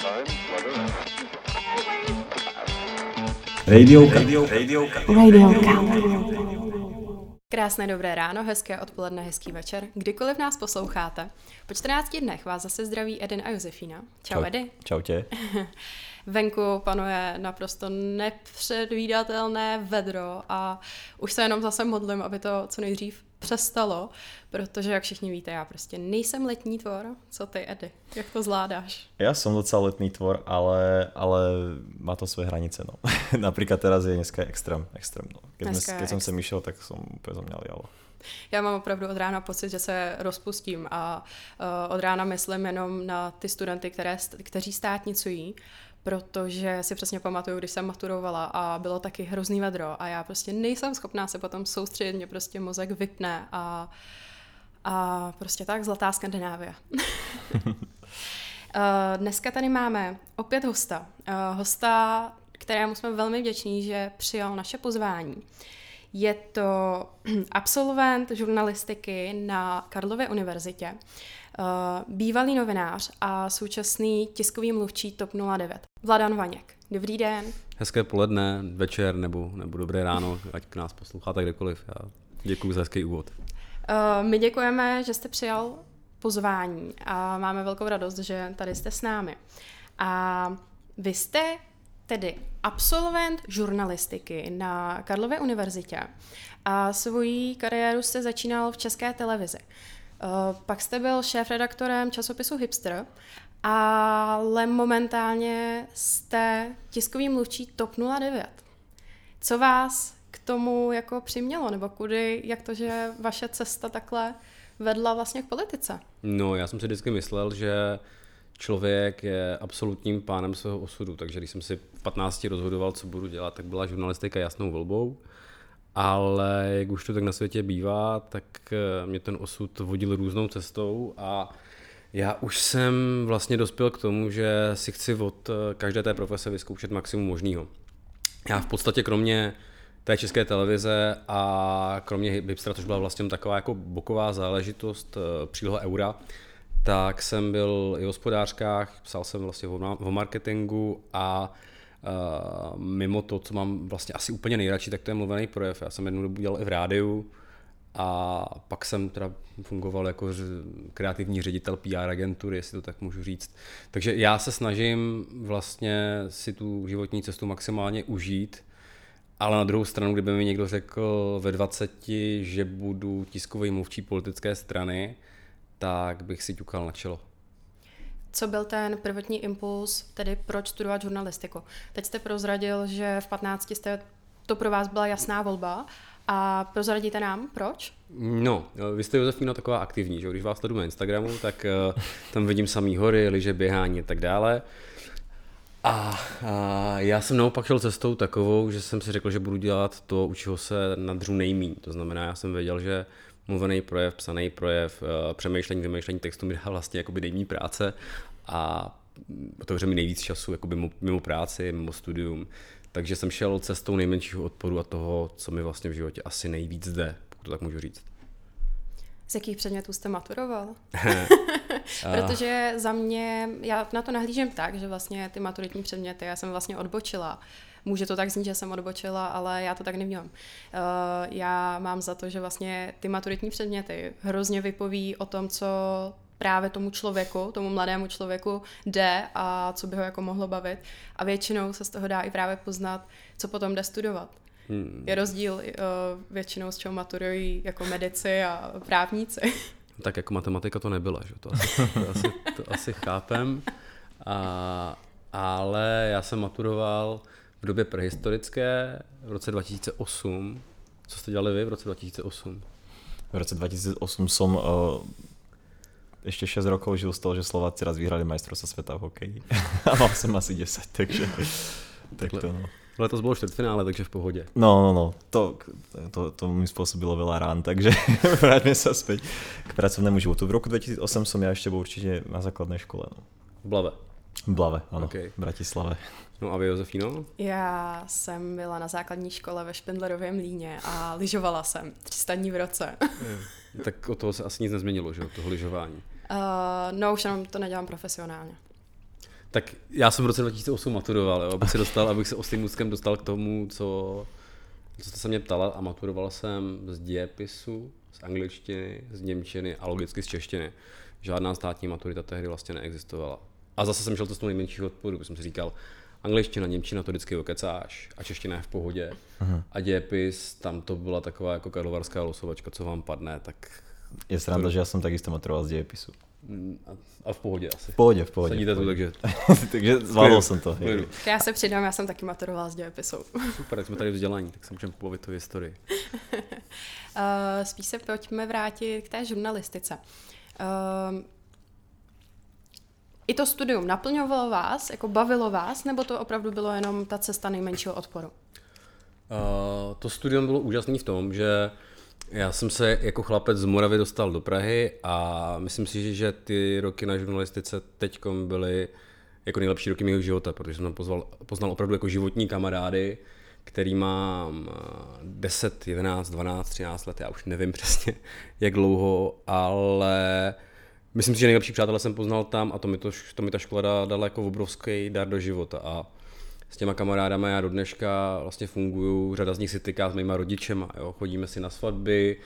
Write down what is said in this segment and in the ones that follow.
Radio, radio, radio, Radio Krásné dobré ráno, hezké odpoledne, hezký večer. Kdykoliv nás posloucháte. Po 14 dnech vás zase zdraví Edin a Josefína. Čau, Čau. Edy. Čau tě. Venku panuje naprosto nepředvídatelné vedro a už se jenom zase modlím, aby to co nejdřív přestalo, protože jak všichni víte, já prostě nejsem letní tvor. Co ty, Edy? Jak to zvládáš? Ja som docela letný tvor, ale, ale má to svoje hranice. No. Napríklad teraz je dneska extrém. extrém no. Keď, Dneska dnes, keď som ex- sem išiel, tak som úplne zo mňa lialo. Já mám opravdu od rána pocit, že se rozpustím a uh, od rána myslím jenom na ty studenty, které, kteří státnicují, protože si přesně pamatuju, když jsem maturovala a bylo taky hrozný vedro a já prostě nejsem schopná se potom soustředit, mě prostě mozek vypne a, a prostě tak, zlatá Skandinávie. Uh, Dneska tady máme opět hosta. Uh, Hosta, kterému jsme velmi vděční, že přijal naše pozvání. Je to absolvent žurnalistiky na Karlově univerzitě, bývalý novinář a současný tiskový mluvčí TOP 09. Vladan Vaněk. Dobrý den. Hezké poledne, večer nebo, nebo dobré ráno, ať k nás posloucháte kdekoliv. Já děkuji za hezký úvod. Uh, My děkujeme, že jste přijal pozvání a máme velkou radost, že tady jste s námi. A vy jste tedy absolvent žurnalistiky na Karlově univerzitě a svoji kariéru jste začínal v české televizi. Uh, Pak jste byl šéf-redaktorem časopisu Hipster, ale momentálně jste tiskový mluvčí TOP 09. Co vás k tomu jako přimělo, nebo kudy, jak to, že vaše cesta takhle vedla vlastně k politice? No, já jsem si vždycky myslel, že člověk je absolutním pánem svého osudu, takže když jsem si v 15 rozhodoval, co budu dělat, tak byla žurnalistika jasnou volbou. Ale jak už to tak na světě bývá, tak eh, mě ten osud vodil různou cestou a já už jsem vlastně dospěl k tomu, že si chci od eh, každé té profese vyzkoušet maximum možného. Já v podstatě kromě té české televize a kromě Hipstera, což byla vlastně taková jako boková záležitost, eh, příloha Eura, tak jsem byl i v hospodářkách, psal jsem vlastně o ma- o marketingu a mimo to, co mám vlastně asi úplně nejradši, tak to je mluvený projev. Já jsem jednu dobu dělal i v rádiu a pak jsem teda fungoval jako kreativní ředitel PR agentury, jestli to tak můžu říct. Takže já se snažím vlastně si tu životní cestu maximálně užít, ale na druhou stranu, kdyby mi někdo řekl ve 20, že budu tiskový mluvčí politické strany, tak bych si ťukal na čelo. Co byl ten prvotní impuls, tedy proč studovat žurnalistiku? Teď jste prozradil, že v 15 jste, to pro vás byla jasná volba a prozradíte nám, proč? No, vy jste Josefína taková aktivní, že? když vás sleduju na Instagramu, tak uh, tam vidím samý hory, lyže, běhání a tak dále. A, a já jsem naopak šel cestou takovou, že jsem si řekl, že budu dělat to, u čeho se nadřu nejmín. To znamená, já jsem věděl, že mluvený projev, psaný projev, eh, přemýšlení, vymýšlení textu mi dá vlastně jakoby nejmí práce a otevře mi nejvíc času jakoby mimo, mimo práci, mimo studium. Takže jsem šel cestou nejmenšího odporu a toho, co mi vlastně v životě asi nejvíc jde, pokud to tak můžu říct. Z jakých předmětů jste maturoval? Protože za mě, já na to nahlížím tak, že vlastně ty maturitní předměty, já jsem vlastně odbočila. Může to tak znít, že jsem odbočila, ale já to tak nevnímám. Uh, já mám za to, že vlastně ty maturitní předměty hrozně vypoví o tom, co právě tomu člověku, tomu mladému člověku jde a co by ho jako mohlo bavit. A většinou se z toho dá i právě poznat, co potom jde studovat. Hmm. Je rozdíl uh, většinou, z čeho maturují jako medici a právníci. Tak jako matematika to nebyla, že? To asi, to asi, to asi chápem. A, ale já jsem maturoval v době prehistorické v roce 2008. Co jste dělali vy v roce 2008? V roce 2008 som uh, ešte 6 rokov žil z toho, že Slováci raz vyhrali majstrovstvo sveta v hokeji. A mal som asi 10, takže tak to no. Letos bylo čtvrtfinále, takže v pohodě. No, no, no, to, to, to mi spôsobilo veľa rán, takže vráťme sa späť k pracovnému životu. V roku 2008 som ja ešte bol určite na základnej škole. No. V Blave. V Blave, áno, OK. v Bratislave. No a vy, Josefíno? Já jsem byla na základní škole ve Špindlerově mlíně a lyžovala jsem 300 dní v roce. Tak od toho se asi nic nezměnilo, že jo, toho lyžování. Uh, no už jenom to nedělám profesionálně. Tak já jsem v roce 2008 maturoval, jo, abych se dostal, abych se oslým můstkem dostal k tomu, co, co jste se mě ptala a maturoval jsem z dějepisu, z angličtiny, z němčiny a logicky z češtiny. Žádná státní maturita tehdy vlastně neexistovala. A zase jsem šel to z toho nejmenšího odporu, protože jsem si říkal, angličtina, němčina to vždycky okecáš a čeština je v pohodě. Aha. A dějepis, tam to byla taková jako karlovarská losovačka, co vám padne, tak... Je sranda, to... že já jsem takisto maturoval z dějepisu. Mm, a, a v pohodě asi. V pohodě, v pohodě. Sedíte tu, takže... takže zvládl jsem to. Já se přidám, já jsem taky maturoval z dějepisu. Super, tak jsme tady vzdělání, tak se můžeme povědět o historii. uh, spíš se pojďme vrátit k té žurnalistice. Uh, i to studium naplňovalo vás, jako bavilo vás, nebo to opravdu bylo jenom ta cesta nejmenšího odporu? Uh, to studium bylo úžasné v tom, že já jsem se jako chlapec z Moravy dostal do Prahy a myslím si, že ty roky na žurnalistice teď byly jako nejlepší roky mého života, protože jsem tam pozval, poznal opravdu jako životní kamarády, který mám 10, 11, 12, 13 let, já už nevím přesně jak dlouho, ale myslím si, že nejlepší přátelé jsem poznal tam a to mi, to, to mi ta škola dala jako obrovský dar do života. A s těma kamarádama já do dneška vlastně funguju, řada z nich si tyká s mýma rodičema, jo, chodíme si na svatby,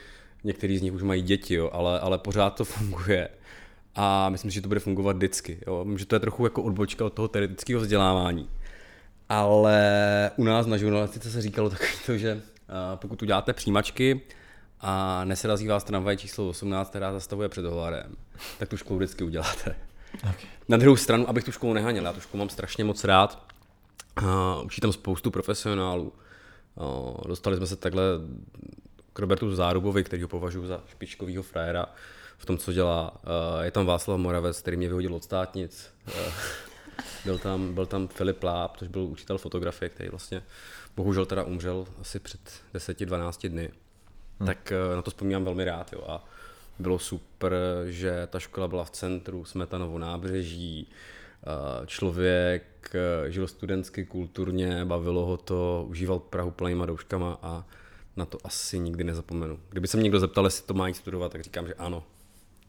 některý z nich už mají děti, jo, ale, ale pořád to funguje. A myslím si, že to bude fungovat vždycky, jo, že to je trochu jako odbočka od toho teoretického vzdělávání. Ale u nás na žurnalistice se říkalo taky to, že pokud uděláte přijímačky, a neserazí vás tramvaj číslo 18, která zastavuje před Hovarem, tak tu školu vždycky uděláte. Okay. Na druhou stranu, abych tu školu nehaněl, já tu školu mám strašně moc rád. Uh, učí tam spoustu profesionálů. Uh, dostali jsme se takhle k Robertu Zárubovi, který ho považuji za špičkovýho frajera v tom, co dělá. Uh, je tam Václav Moravec, který mě vyhodil od státnic. Uh, byl, tam, byl tam Filip Láb, což byl učitel fotografie, který vlastně bohužel teda umřel asi před 10-12 dny hmm. tak eh, na to vzpomínám velmi rád. Jo. A bylo super, že ta škola byla v centru, Smetanovo nábřeží, eh, člověk eh, žil studentsky, kulturně, bavilo ho to, užíval Prahu plnýma douškama a na to asi nikdy nezapomenu. Kdyby se mě někdo zeptal, jestli to má jít studovat, tak říkám, že ano.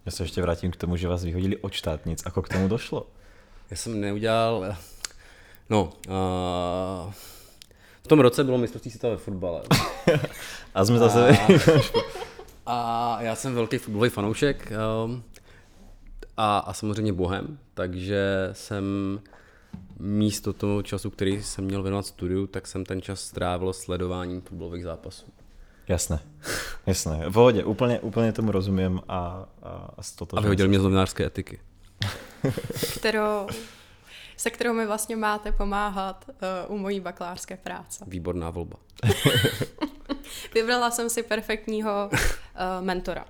Já se ještě vrátím k tomu, že vás vyhodili od štátnic. Ako k tomu došlo? Já jsem neudělal... No, uh, v tom roce bylo mistrovství světa ve fotbale. a jsme zase... A, a já jsem velký fotbalový fanoušek um, a, a samozřejmě bohem, takže jsem místo toho času, který jsem měl věnovat studiu, tak jsem ten čas strávil sledováním fotbalových zápasů. Jasné, jasné. V pohodě, úplně, úplně tomu rozumím a, a, a A vyhodil mě z novinářské etiky. Kterou se kterou mi vlastně máte pomáhat uh, u mojí bakalářské práce. Výborná volba. Vybrala jsem si perfektního uh, mentora.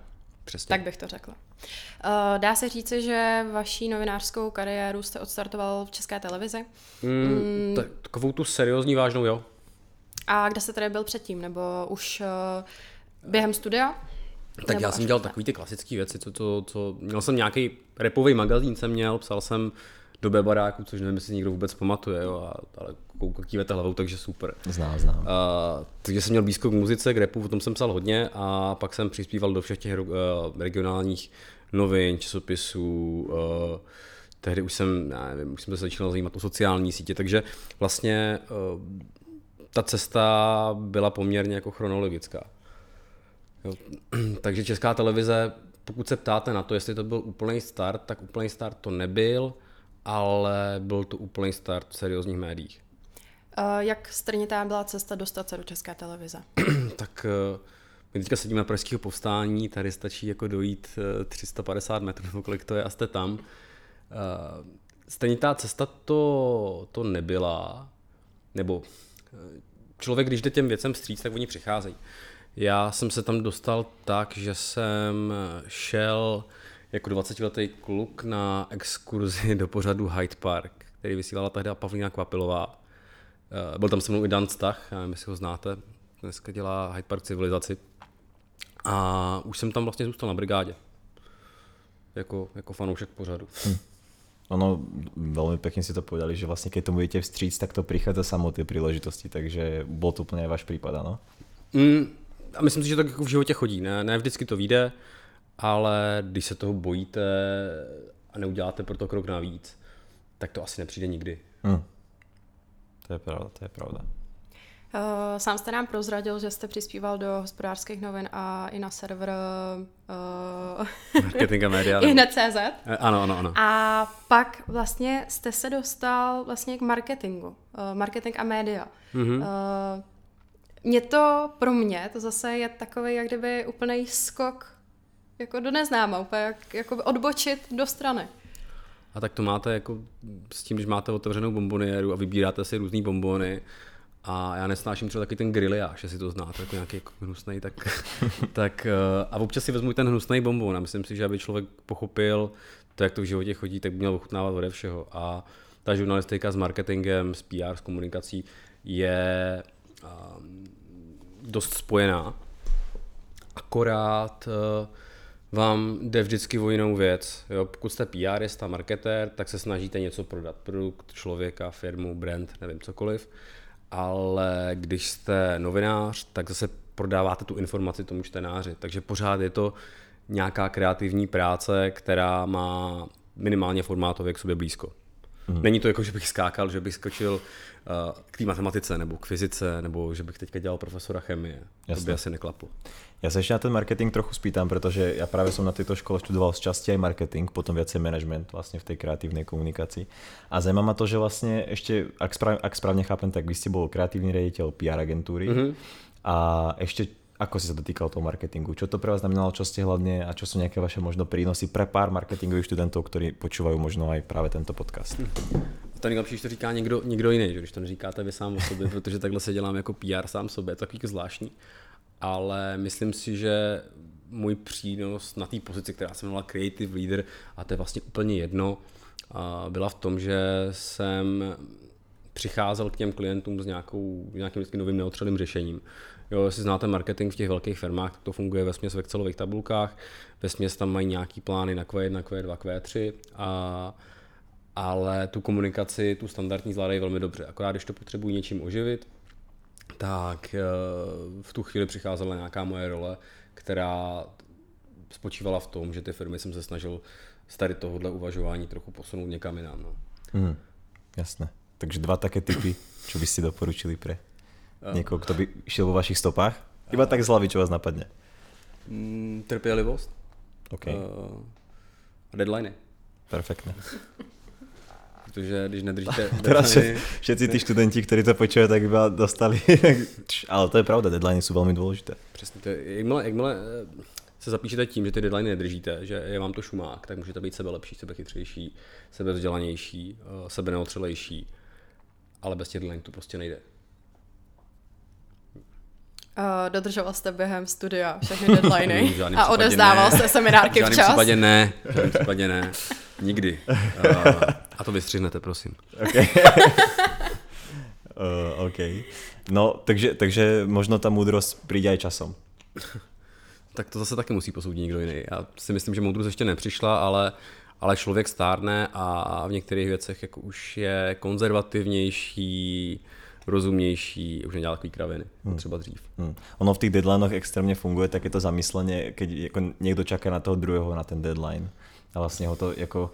Přesně. Tak bych to řekla. Uh, dá se říci, že vaší novinářskou kariéru jste odstartoval v České televizi? Mm, mm. Takovou tu seriózní vážnou, jo. A kde jste tady byl předtím? Nebo už uh, během studia? Tak já jsem dělal takové ty klasické věci, co, co, co, měl jsem nějaký repový magazín, jsem měl, psal jsem době baráku, což nevím, jestli někdo vůbec pamatuje, jo, a, ale kývete hlavou, takže super. Znám, znám. Uh, takže jsem měl blízko k muzice, k repu, o tom jsem psal hodně a pak jsem přispíval do všech těch uh, regionálních novin, časopisů, uh, tehdy už jsem, nevím, už jsem se začínal zajímat o sociální sítě, takže vlastně uh, ta cesta byla poměrně jako chronologická. Jo. takže česká televize, pokud se ptáte na to, jestli to byl úplný start, tak úplný start to nebyl ale byl to úplný start v seriózních médiích. Uh, jak strnitá byla cesta dostat se do české televize? tak uh, my teďka sedíme na pražského povstání, tady stačí jako dojít uh, 350 metrů, nebo kolik to je, a jste tam. Uh, strnitá cesta to, to nebyla, nebo člověk, když jde těm věcem stříc, tak oni přicházejí. Já jsem se tam dostal tak, že jsem šel jako 20-letý kluk na exkurzi do pořadu Hyde Park, který vysílala tehdy Pavlína Kvapilová. Eh, byl tam se mnou i Dan Stach, já nevím, jestli ho znáte, dneska dělá Hyde Park civilizaci. A už jsem tam vlastně zůstal na brigádě. Jako, jako fanoušek pořadu. Hm. Ono, velmi pěkně si to povedali, že vlastně když tomu budete vstříc, tak to přichází samo ty příležitosti, takže byl to úplně váš případ, ano? Mm, a myslím si, že to jako v životě chodí, ne, ne vždycky to vyjde ale když se toho bojíte a neuděláte pro to krok navíc, tak to asi nepřijde nikdy. Hmm. To je pravda, to je pravda. Uh, sám jste nám prozradil, že jste přispíval do hospodářských novin a i na server uh, Marketing a média. i hned CZ. Eh, Ano, ano, ano. A pak vlastně jste se dostal vlastně k marketingu. Uh, marketing a média. Mhm. Uh, mě to, pro mě, to zase je takový jak kdyby úplný skok jako do neznáma, úplně jak, jako odbočit do strany. A tak to máte jako s tím, když máte otevřenou bomboniéru a vybíráte si různý bombony a já nesnáším třeba taky ten griliáš, jestli to znáte, jako nějaký jako hnusnej, tak, tak eh, a občas si vezmu ten hnusný bonbon a myslím si, že aby člověk pochopil to, jak to v životě chodí, tak by měl ochutnávat ode všeho a ta žurnalistika s marketingem, s PR, s komunikací je um, dost spojená, akorát uh, vám jde vždycky o jinou věc. Jo? Pokud jste PRista, marketér, tak se snažíte něco prodat. Produkt, člověka, firmu, brand, nevím, cokoliv. Ale když jste novinář, tak zase prodáváte tu informaci tomu čtenáři. Takže pořád je to nějaká kreativní práce, která má minimálně formátově k sobě blízko. Hmm. Není to jako, že bych skákal, že bych skočil uh, k té matematice nebo k fyzice, nebo že bych teďka dělal profesora chemie. Jasne. To by asi neklaplo. Ja sa ešte na ten marketing trochu spýtam, pretože ja práve som na tejto škole študoval z časti aj marketing, potom viacej management vlastne v tej kreatívnej komunikácii. A zaujíma ma to, že vlastne ešte, ak, správ, ak správne chápem, tak vy ste bol kreatívny riaditeľ PR agentúry mm-hmm. a ešte ako si sa dotýkal toho marketingu? Čo to pre vás znamenalo, čo ste hlavne a čo sú nejaké vaše možno prínosy pre pár marketingových študentov, ktorí počúvajú možno aj práve tento podcast? To nejlepší, když to říká někdo, někdo jiný, že když to neříkáte vy sám o sobě, protože takhle se dělám jako PR sám sobě, je to takový zvláštní. Ale myslím si, že můj přínos na té pozici, která se jmenovala Creative Leader, a to je vlastně úplně jedno, byla v tom, že jsem přicházel k těm klientům s nějakou, nějakým vždycky novým neotřelým řešením. Jo, jestli znáte marketing v těch velkých firmách, tak to funguje ve směs v Excelových tabulkách, ve směs tam mají nějaký plány na Q1, Q2, Q3, a, ale tu komunikaci, tu standardní zvládají velmi dobře. Akorát když to potřebují něčím oživit, tak eh, v tu chvíli přicházela nějaká moje role, která spočívala v tom, že ty firmy jsem se snažil z tady tohohle uvažování trochu posunout někam jinam. No. Hmm, jasné. Takže dva také typy, čo by ste doporučili pre niekoho, kto by išiel vo vašich stopách? Iba tak z hlavy, čo vás napadne. Mm, trpělivost OK, uh, a deadliny. perfektné. Protože když nedržíte Teraz deadliny, všetci tí študenti, ktorí to počujú, tak iba dostali. Ale to je pravda, deadliny sú veľmi dôležité. Přesně, to je, jakmile, jakmile eh, se zapíšete tím, že ty deadliny nedržíte, že je vám to šumák, tak můžete být sebe lepší, sebe chytřejší, sebe vzdělanější, eh, sebe neotřelejší, ale bez těch deadline to prostě nejde. Uh, dodržoval jste během studia všechny deadliny a případě odevzdával ne. jste seminárky v žádném včas. případě ne, v žádném případě ne, nikdy. Uh, a to vystřihnete, prosím. OK. uh, OK. No, takže, takže možno ta múdrosť príde aj časom. Tak to zase taky musí posoudit někdo jiný. Já si myslím, že moudrost ještě nepřišla, ale, ale člověk stárne a v některých věcech jako už je konzervativnější, rozumnější, už nedělá takový kraviny, hmm. třeba dřív. Hmm. Ono v tých deadlinech extrémne funguje takéto zamyslenie, keď ako niekto čaká na toho druhého na ten deadline. A vlastne ho to jako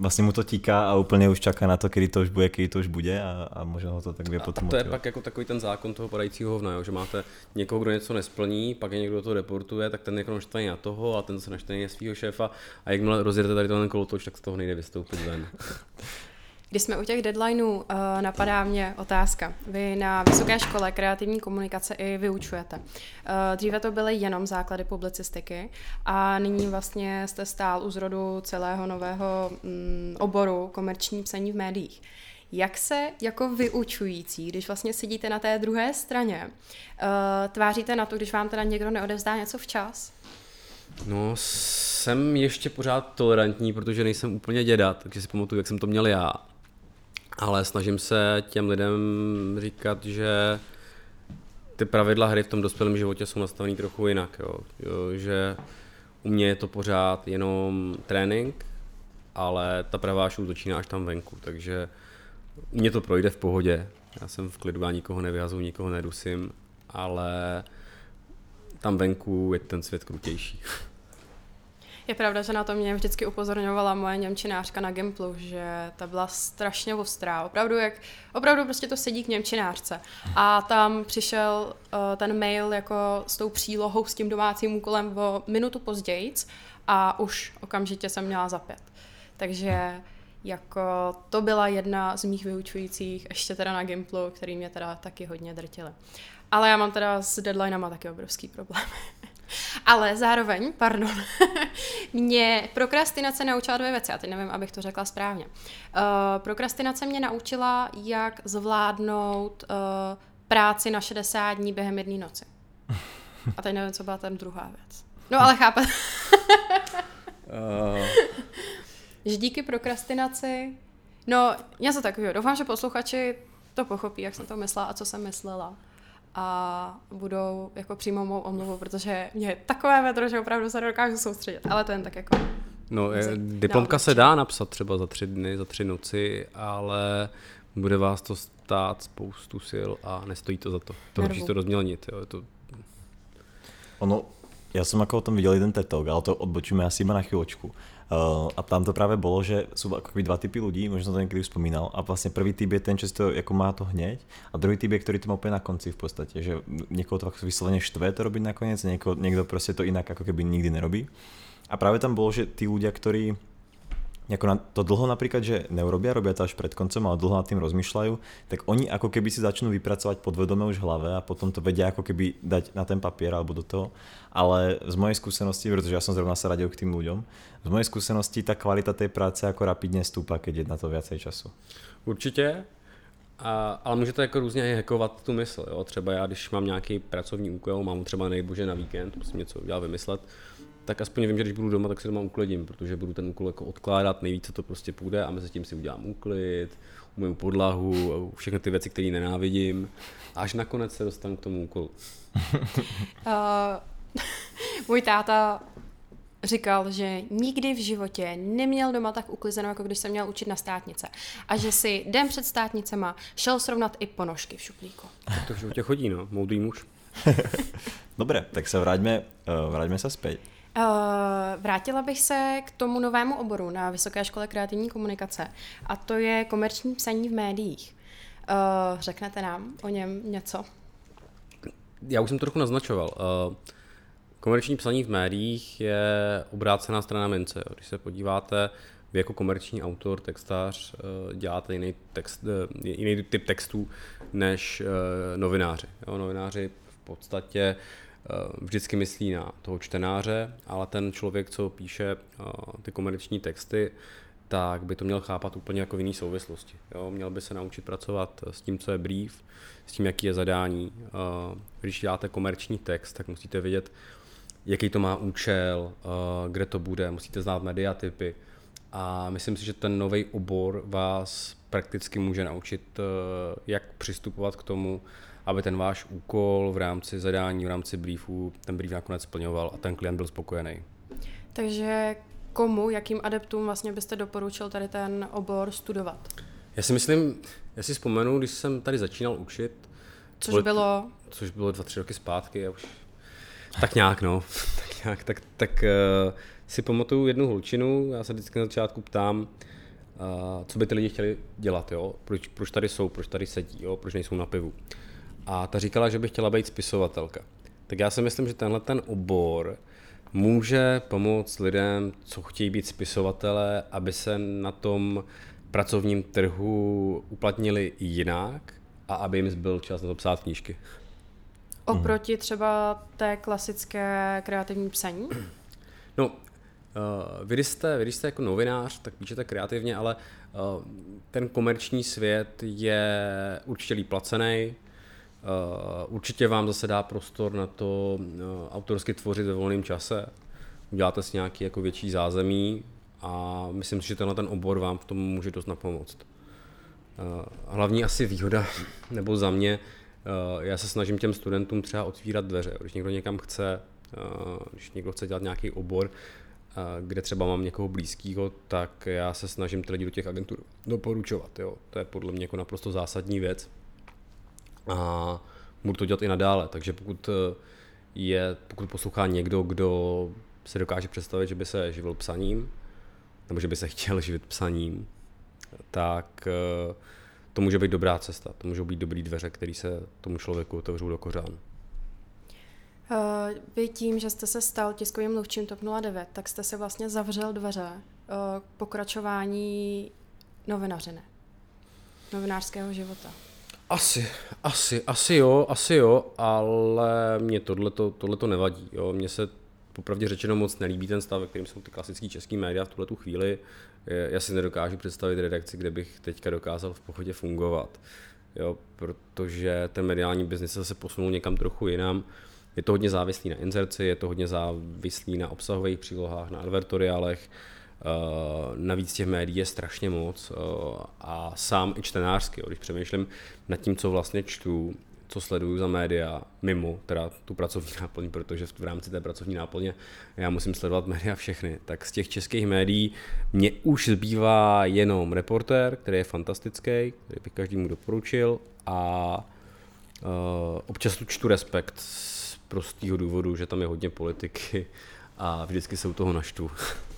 vlastne mu to tíká a úplně už čaká na to, kedy to už bude, kedy to už bude a, a možno ho to tak A, potom a to je motivovat. pak jako takový ten zákon toho padajícího hovna, jo? že máte někoho, kdo něco nesplní, pak je někdo, kdo to reportuje, tak ten je naštvaný na toho a ten se naštvaný na svého šéfa a jakmile rozjedete tady ten kolotoč, tak z toho nejde vystoupit ven. Když jsme u těch deadlineů, uh, napadá mě otázka. Vy na vysoké škole kreativní komunikace i vyučujete. Uh, dříve to byly jenom základy publicistiky a nyní vlastně jste stál u zrodu celého nového mm, oboru komerční psaní v médiích. Jak se jako vyučující, když vlastně sedíte na té druhé straně, uh, tváříte na to, když vám teda někdo neodevzdá něco včas? No, jsem ještě pořád tolerantní, protože nejsem úplně děda, takže si pamatuju, jak jsem to měl já. Ale snažím se těm lidem říkat, že ty pravidla hry v tom dospělém životě jsou nastavený trochu jinak. Jo. Jo, že u mě je to pořád jenom trénink, ale ta pravá šou začíná až tam venku, takže u mě to projde v pohodě. Já jsem v klidu, já nikoho nevyhazuju, nikoho nedusím, ale tam venku je ten svět krutější. Je pravda, že na to mě vždycky upozorňovala moje němčinářka na Gimplu, že ta byla strašně ostrá. Opravdu, jak, opravdu prostě to sedí k němčinářce. A tam přišel uh, ten mail jako s tou přílohou, s tím domácím úkolem o minutu později a už okamžitě jsem měla za pět. Takže jako to byla jedna z mých vyučujících, ještě teda na Gimplu, který mě teda taky hodně drtily. Ale já mám teda s deadlinama taky obrovský problém. Ale zároveň, pardon, mě prokrastinace naučila dvě věci, já teď nevím, abych to řekla správně. Uh, prokrastinace mě naučila, jak zvládnout uh, práci na 60 dní během jedné noci. A teď nevím, co byla tam druhá věc. No ale chápe. uh... Že díky prokrastinaci, no něco takového. Doufám, že posluchači to pochopí, jak jsem to myslela a co jsem myslela a budou jako přímo mou omluvu, protože mě je takové vedro, že opravdu se dokážu soustředit, ale to jen tak jako... No, je, diplomka se dá napsat třeba za tři dny, za tři noci, ale bude vás to stát spoustu sil a nestojí to za to. To musíš to rozmělnit, jo, je to... Ono, já jsem jako o tom viděl jeden TED Talk, ale to odbočíme asi iba na chvíľočku. Uh, a tam to práve bolo, že sú ako dva typy ľudí, možno som to niekedy už spomínal, a vlastne prvý typ je ten, si to ako má to hneď, a druhý typ je, ktorý to má úplne na konci v podstate, že niekoho to vyslovene štve to robiť nakoniec, niekto, niekto proste to inak ako keby nikdy nerobí. A práve tam bolo, že tí ľudia, ktorí ako na to dlho napríklad, že neurobia, robia to až pred koncom, ale dlho nad tým rozmýšľajú, tak oni ako keby si začnú vypracovať podvedome už v hlave a potom to vedia ako keby dať na ten papier alebo do toho. Ale z mojej skúsenosti, pretože ja som zrovna sa radil k tým ľuďom, z mojej skúsenosti ta kvalita tej práce ako rapidně stúpa, keď je na to viacej času. Určitě, a, ale můžete jako různě hackovat tu mysl. Jo? Třeba já, když mám nějaký pracovní úkol, mám třeba nejbože na víkend, musím něco udělat, vymyslet, tak aspoň vím, že když budu doma, tak si doma uklidím, protože budu ten úkol jako odkládat, nejvíce to prostě půjde a mezi tím si udělám úklid, umyju podlahu, všechny ty věci, které nenávidím, až nakonec se dostanu k tomu úkolu. uh, můj táta říkal, že nikdy v životě neměl doma tak uklizeno, jako když se měl učit na státnice. A že si den před státnicema šel srovnat i ponožky v šuplíku. Tak to v životě chodí, no. Moudrý muž. Dobre, tak se vraťme, uh, vraťme se zpět. Uh, vrátila bych se k tomu novému oboru na Vysoké škole kreativní komunikace a to je komerční psaní v médiích. Uh, řeknete nám o něm něco? Já už jsem to trochu naznačoval. Uh, komerční psaní v médiích je obrácená strana mince. Když se podíváte, vy jako komerční autor, textář uh, děláte jiný, text, uh, jiný typ textů než novináři. Jo, novináři v podstatě Eh, vždycky myslí na toho čtenáře, ale ten člověk, co píše eh, ty komerční texty, tak by to měl chápat úplně jako v jiný souvislosti. Jo? Měl by se naučit pracovat s tím, co je brief, s tím, jaký je zadání. Eh, když děláte komerční text, tak musíte vědět, jaký to má účel, kde to bude, musíte znát mediatypy. A myslím si, že ten nový obor vás prakticky může naučit, jak přistupovat k tomu, aby ten váš úkol v rámci zadání, v rámci briefu, ten brief nakonec splňoval a ten klient byl spokojený. Takže komu, jakým adeptům vlastně byste doporučil tady ten obor studovat? Já si myslím, já si vzpomenu, když jsem tady začínal učit. Což bylo? bylo? Což bylo dva, tři roky zpátky. Já už... Tak nějak, no. tak nějak, tak, tak uh, si pamatuju jednu holčinu, já se vždycky na začátku ptám, uh, co by ty lidi chtěli dělat, jo? Proč, proč tady jsou, proč tady sedí, jo? proč nejsou na pivu a ta říkala, že by chtěla být spisovatelka. Tak já si myslím, že tenhle ten obor může pomoct lidem, co chtějí být spisovatele, aby se na tom pracovním trhu uplatnili jinak a aby jim zbyl čas na to psát knížky. Oproti třeba té klasické kreativní psaní? No, uh, vy, když jste, vy když jste jako novinář, tak píšete kreativně, ale uh, ten komerční svět je určitě líp placený, Eh, určitě vám zase dá prostor na to uh, autorsky tvořit ve volném čase. Uděláte si nějaký jako větší zázemí a myslím si, že tenhle ten obor vám v tom může dost napomoct. Uh, hlavní asi výhoda, nebo za mě, já se snažím těm studentům třeba otvírat dveře. Když někdo někam chce, když někdo chce dělat nějaký obor, kde třeba mám někoho blízkého, tak já se snažím ty lidi do těch agentur doporučovat. Jo. To je podle mě jako naprosto zásadní věc a budu to dělat i nadále. Takže pokud eh, je, pokud poslouchá někdo, kdo si dokáže představit, že by se živil psaním, nebo že by se chtěl živit psaním, tak eh, to může být dobrá cesta. To můžou být dobrý dveře, které se tomu člověku otevřou do kořán. Uh, vy tím, že jste se stal tiskovým mluvčím TOP 09, tak jste si vlastně zavřel dveře k pokračování novinařiny, novinářského života. Asi, asi, asi jo, asi jo, ale mě tohleto, tohleto nevadí. Jo. Mně se popravdě řečeno moc nelíbí ten stav, ve kterém jsou ty klasické české média v tuhle tu chvíli. Já si nedokážu představit redakci, kde bych teďka dokázal v pohodě fungovat. Jo, protože ten mediální biznis se posunul někam trochu jinam. Je to hodně závislý na inzerci, je to hodně závislý na obsahových přílohách, na advertoriálech. Uh, navíc těch médií je strašně moc uh, a sám i čtenářsky, když přemýšlím nad tím, co vlastně čtu, co sleduju za média, mimo teda tu pracovní náplň, protože v, rámci té pracovní náplně já musím sledovat média všechny, tak z těch českých médií mě už zbývá jenom reportér, který je fantastický, který bych každému doporučil a uh, občas tu čtu respekt z prostého důvodu, že tam je hodně politiky a vždycky se u toho naštvu.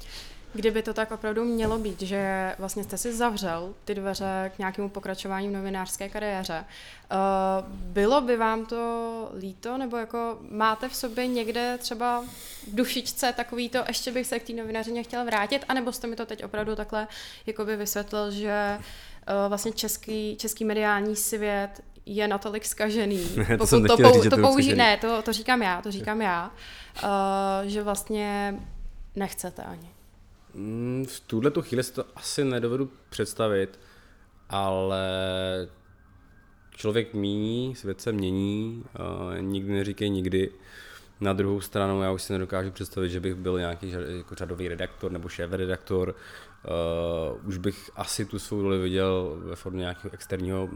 Kdyby to tak opravdu mělo být, že vlastně jste si zavřel ty dveře k nějakému pokračování v novinářské kariéře, uh, bylo by vám to líto, nebo jako máte v sobě někde třeba v dušičce takový to, ještě bych se k té novinařině chtěla vrátit, anebo jste mi to teď opravdu takhle jakoby vysvětlil, že uh, vlastně český, český mediální svět je natolik skažený. Ne, to, to, pou, to použí, ne, to, to říkám já, to říkám já, uh, že vlastně nechcete ani. Mm, v tuhle tu chvíli si to asi nedovedu představit, ale člověk míní, svět se mění, nikdy neříkej nikdy. Na druhou stranu já už si nedokážu představit, že bych byl nějaký jako řadový redaktor nebo šéf redaktor. Uh, už bych asi tu svou roli viděl ve formě nějakého externího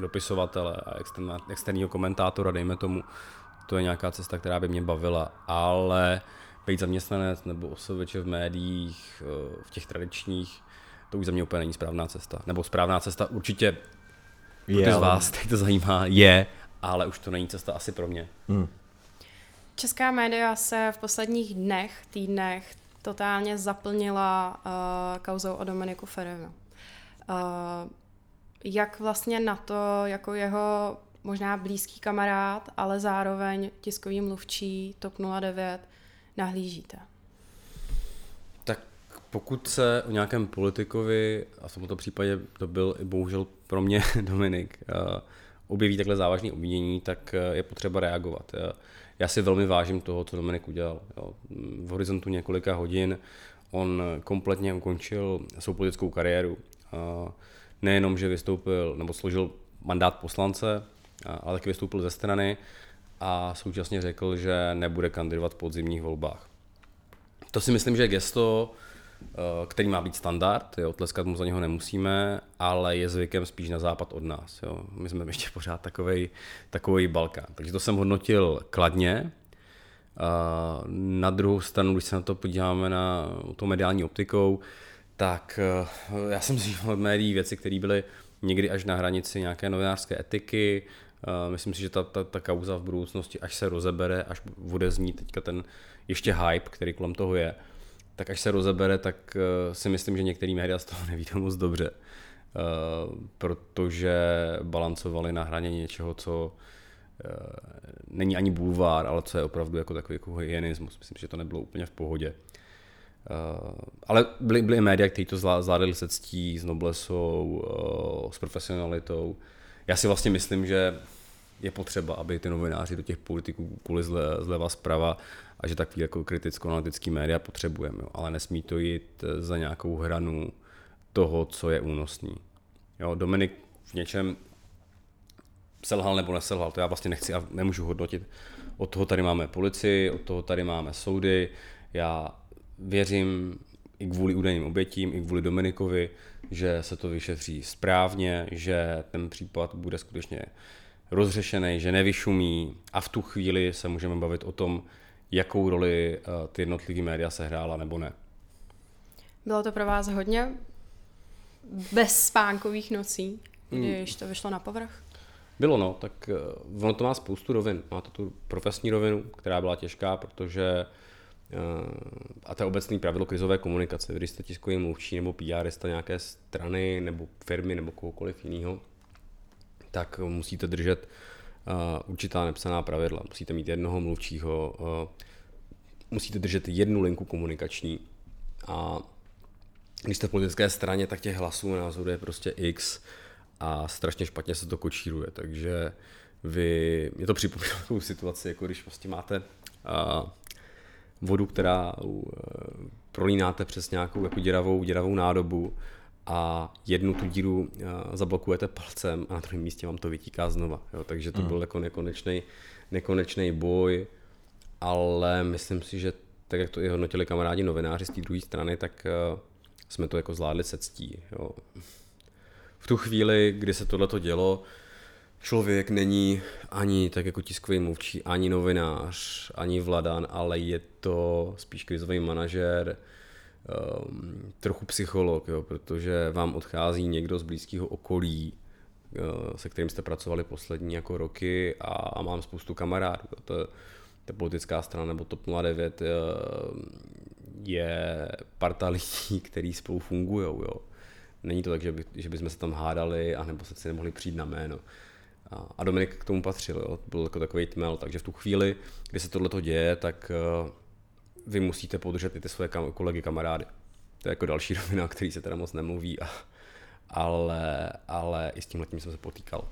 dopisovatele a externího komentátora, dejme tomu. To je nějaká cesta, která by mě bavila, ale být zaměstnanec nebo osobeč v médiích, eh, v těch tradičních, to už za mě úplně není správná cesta. Nebo správná cesta určitě je, ty z vás, teď to zajímá, je, ale už to není cesta asi pro mě. Hmm. Česká média se v posledních dnech, týdnech totálně zaplnila uh, kauzou o Dominiku Ferinu. Uh, jak vlastně na to, jako jeho možná blízký kamarád, ale zároveň tiskový mluvčí TOP 09, nahlížíte? Tak pokud se o nějakém politikovi, a v tomto případě to byl i bohužel pro mě Dominik, eh, objeví takhle závažné obvinění, tak eh, je potřeba reagovat. Já si velmi vážím toho, co Dominik udělal. V horizontu několika hodin on kompletně ukončil svou politickou kariéru. Nejenom, že vystoupil nebo složil mandát poslance, ale taky vystoupil ze strany a současně řekl, že nebude kandidovat v podzimních volbách. To si myslím, že je gesto, eh, který má být standard, jo, tleskat mu za něho nemusíme, ale je zvykem spíš na západ od nás. Jo. My jsme ještě pořád takový takový Balkán. Takže to jsem hodnotil kladně. Na druhou stranu, když se na to podíváme na to mediální optikou, tak eh, já jsem od médií věci, které byly někdy až na hranici nějaké novinářské etiky, Myslím si, že ta, ta, ta kauza v budoucnosti, až se rozebere, až bude znít teďka ten ještě hype, který kolem toho je, tak až se rozebere, tak eh, si myslím, že některý média z toho neví moc dobře. Eh, protože balancovali na hraně něčeho, co eh, není ani bulvár, ale co je opravdu jako takový jako hygienismus. Myslím, že to nebylo úplně v pohodě. ale byly, byly média, kteří to zvládali se ctí, s noblesou, s profesionalitou já si vlastně myslím, že je potřeba, aby ty novináři do těch politiků kvůli zle, zleva zprava a že takový jako kriticko-analytický média potřebujeme, jo. ale nesmí to jít za nějakou hranu toho, co je únosný. Jo, Dominik v něčem selhal nebo neselhal, to já vlastně nechci a nemůžu hodnotit. Od toho tady máme policii, od toho tady máme soudy. Já věřím i kvůli údajným obětím, i kvůli Dominikovi, že se to vyšetří správně, že ten případ bude skutečně rozřešený, že nevyšumí a v tu chvíli se můžeme bavit o tom, jakou roli eh, ty jednotlivé média sehrála nebo ne. Bylo to pro vás hodně bez spánkových nocí, když to vyšlo na povrch? Bylo no, tak eh, ono to má spoustu rovin. Má to tu profesní rovinu, která byla těžká, protože a to je obecný pravidlo krizové komunikace. Když jste tiskový mluvčí nebo PRista nějaké strany nebo firmy nebo kohokoliv jiného, tak musíte držet určitá nepsaná pravidla. Musíte mít jednoho mluvčího, musíte držet jednu linku komunikační a když jste v politické straně, tak těch hlasů na názoru je prostě x a strašně špatně se to kočíruje, takže vy, mě to připomíná takovou situaci, jako když prostě máte vodu, která uh, prolínáte přes nějakou jako děravou, děravou nádobu a jednu tu díru uh, zablokujete palcem a na druhém místě vám to vytíká znova. Jo? Takže to mm. byl jako nekonečný, nekonečný boj, ale myslím si, že tak jak to i hodnotili kamarádi novináři z té druhé strany, tak uh, jsme to jako zvládli se ctí. Jo. V tu chvíli, kdy se tohleto dělo, člověk není ani tak jako tiskový mluvčí, ani novinář, ani vladan, ale je to spíš krizový manažer, um, trochu psycholog, jo, protože vám odchází někdo z blízkého okolí, uh, se kterým jste pracovali poslední jako roky a, a mám spoustu kamarádů. To, ta politická strana nebo TOP 09 uh, je parta lidí, který spolu fungují. Není to tak, že, by, že bychom se tam hádali, anebo se si nemohli přijít na jméno. A, Dominik k tomu patřil, jo. byl jako takový tmel, takže v tu chvíli, kdy se tohle děje, tak uh, vy musíte podržet i ty své kam, kolegy, kamarády. To je jako další rovina, který se teda moc nemluví, a, ale, ale i s tím jsem se potýkal.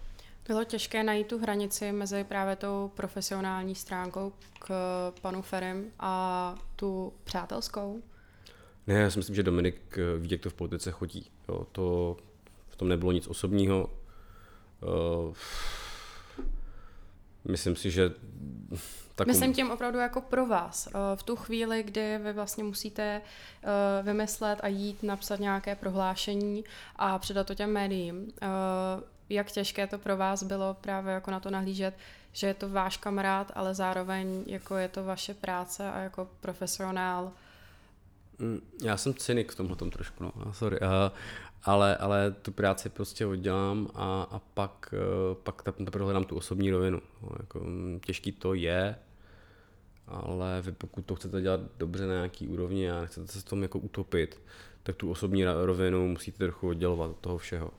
Bylo těžké najít tu hranici mezi právě tou profesionální stránkou k panu Ferem a tu přátelskou? Ne, já si myslím, že Dominik eh, ví, jak to v politice chodí. Jo, to, v tom nebylo nic osobního. Uh, myslím si, že... Tak Myslím tím opravdu jako pro vás. Eh, v tu chvíli, kdy vy vlastně musíte vymyslet a jít napsat nějaké prohlášení a předat to těm médiím, jak těžké to pro vás bylo právě jako na to nahlížet, že je to váš kamarád, ale zároveň jako je to vaše práce a jako profesionál. Mm, já jsem cynik v tomhle tom trošku, no, sorry. Uh, ale, ale tu práci prostě oddělám a, a pak, uh, pak teprve hledám tu osobní rovinu. No, jako, mm, těžký to je, ale vy pokud to chcete dělat dobře na nějaký úrovni a chcete se s tom jako utopit, tak tu osobní rovinu musíte trochu oddělovat od toho všeho.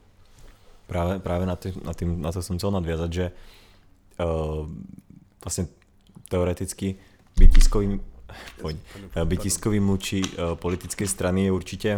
Práve, práve na, tým, na, tým, na to som chcel nadviazať, že uh, vlastne teoreticky byť tiskovým, byť tiskovým mluvčí uh, politickej strany je určite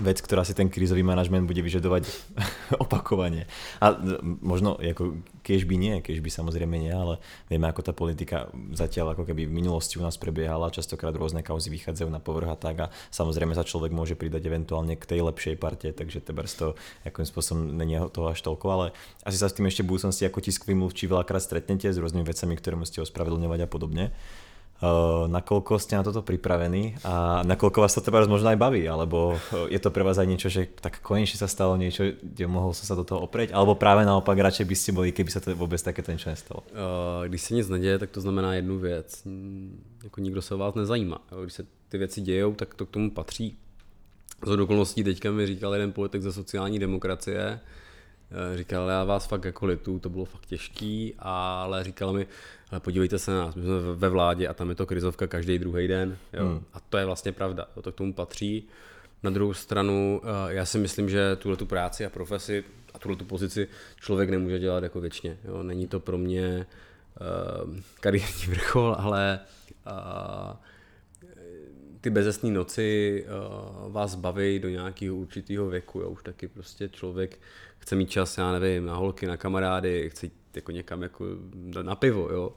vec, ktorá si ten krízový manažment bude vyžadovať opakovane. A možno, ako, keď by nie, keď by samozrejme nie, ale vieme, ako tá politika zatiaľ ako keby v minulosti u nás prebiehala, častokrát rôzne kauzy vychádzajú na povrch a tak a samozrejme sa človek môže pridať eventuálne k tej lepšej parte, takže teba z toho akým spôsobom není toho až toľko, ale asi sa s tým ešte v budúcnosti ako tiskový mluvčí veľakrát stretnete s rôznymi vecami, ktoré musíte ospravedlňovať a podobne. Nakoľko ste na toto pripravení a nakoľko vás to teda možno aj baví, alebo je to pre vás aj niečo, že tak konečne sa stalo niečo, kde mohol som sa do toho oprieť, alebo práve naopak radšej by ste boli, keby sa to vôbec takéto niečo nestalo? Uh, když se nic neděje, tak to znamená jednu věc. Jako nikdo se o vás nezajímá. Když se ty věci dějou, tak to k tomu patří. Z okolností teďka mi říkal jeden politik ze sociální demokracie, Eh, říkal, já vás fakt jako litu, to bylo fakt těžký, ale říkal mi, ale podívejte se na nás, my jsme ve vládě a tam je to krizovka každý druhý den. Jo? Hmm. A to je vlastně pravda, to k tomu patří. Na druhou stranu, eh, já si myslím, že tuhle tu práci a profesi a tuhle tu pozici člověk nemůže dělat jako věčně. Jo? Není to pro mě uh, kariérní vrchol, ale uh, ty bezesné noci uh, vás baví do nějakého určitého věku. Jo? Už taky prostě člověk chce mít čas, já nevím, na holky, na kamarády, chce jít jako někam jako na pivo, jo.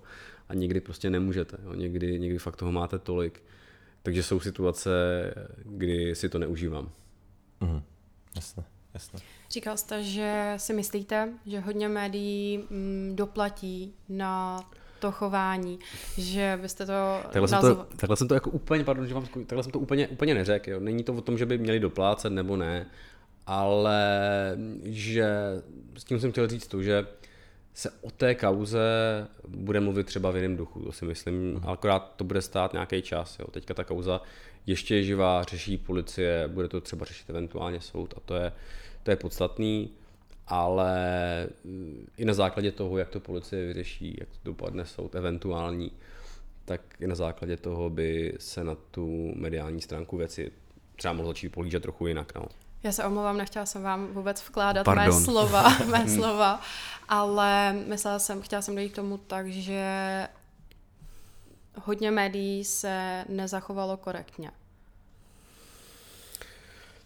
A někdy prostě nemůžete, jo. Někdy, někdy fakt toho máte tolik. Takže jsou situace, kdy si to neužívám. Mhm. Jasně, jasně. Říkal jste, že si myslíte, že hodně médií mm, doplatí na to chování, že byste to takhle, jsem to, takhle jsem to jako úplně, pardon, že vám, takhle jsem to úplně, úplně neřekl, jo. Není to o tom, že by měli doplácet nebo ne, ale že s tím jsem chtěl říct to, že se o té kauze bude mluvit třeba v jiném duchu, to si myslím, uh-huh. akorát to bude stát nějaký čas. Jo. Teďka ta kauza ještě je živá, řeší policie, bude to třeba řešit eventuálně soud a to je, to je podstatný, ale i na základě toho, jak to policie vyřeší, jak to dopadne soud eventuální, tak i na základě toho by se na tu mediální stránku věci třeba mohl začít pohlížet trochu jinak. No. Já se omlouvám, nechtěla jsem vám vůbec vkládat Pardon. mé slova, mé slova, ale myslela jsem, chtěla jsem dojít k tomu tak, že hodně médií se nezachovalo korektně.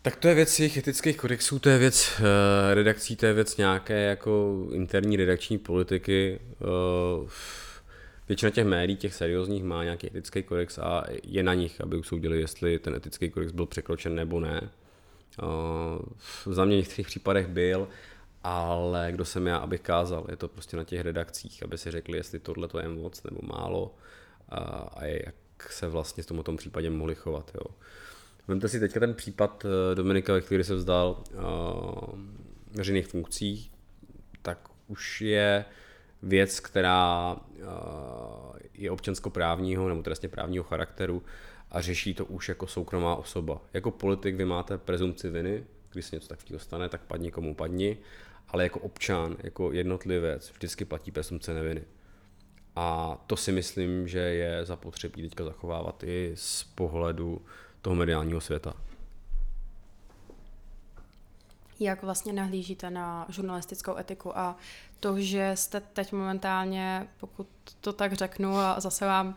Tak to je věc jejich etických kodexů, to je věc uh, redakcí, to je věc nějaké jako interní redakční politiky. Uh, většina těch médií, těch seriózních, má nějaký etický kodex a je na nich, aby usoudili, jestli ten etický kodex byl překročen nebo ne. Uh, za mě v některých případech byl, ale kdo jsem já, abych kázal, je to prostě na těch redakcích, aby si řekli, jestli tohle to je moc nebo málo a, a jak se vlastně v tomto případě mohli chovat. Jo. Vemte si teďka ten případ eh, Dominika, který se vzdal uh, veřejných funkcí, tak už je věc, která je občanskoprávního nebo trestně právního charakteru a řeší to už jako soukromá osoba. Jako politik vy máte prezumci viny, když se něco takového stane, tak padni komu padni, ale jako občan, jako jednotlivec, vždycky platí prezumce neviny. A to si myslím, že je zapotřebí teďka zachovávat i z pohledu toho mediálního světa. Jak vlastně nahlížíte na žurnalistickou etiku a to, že jste teď momentálně, pokud to tak řeknu a zase vám, uh,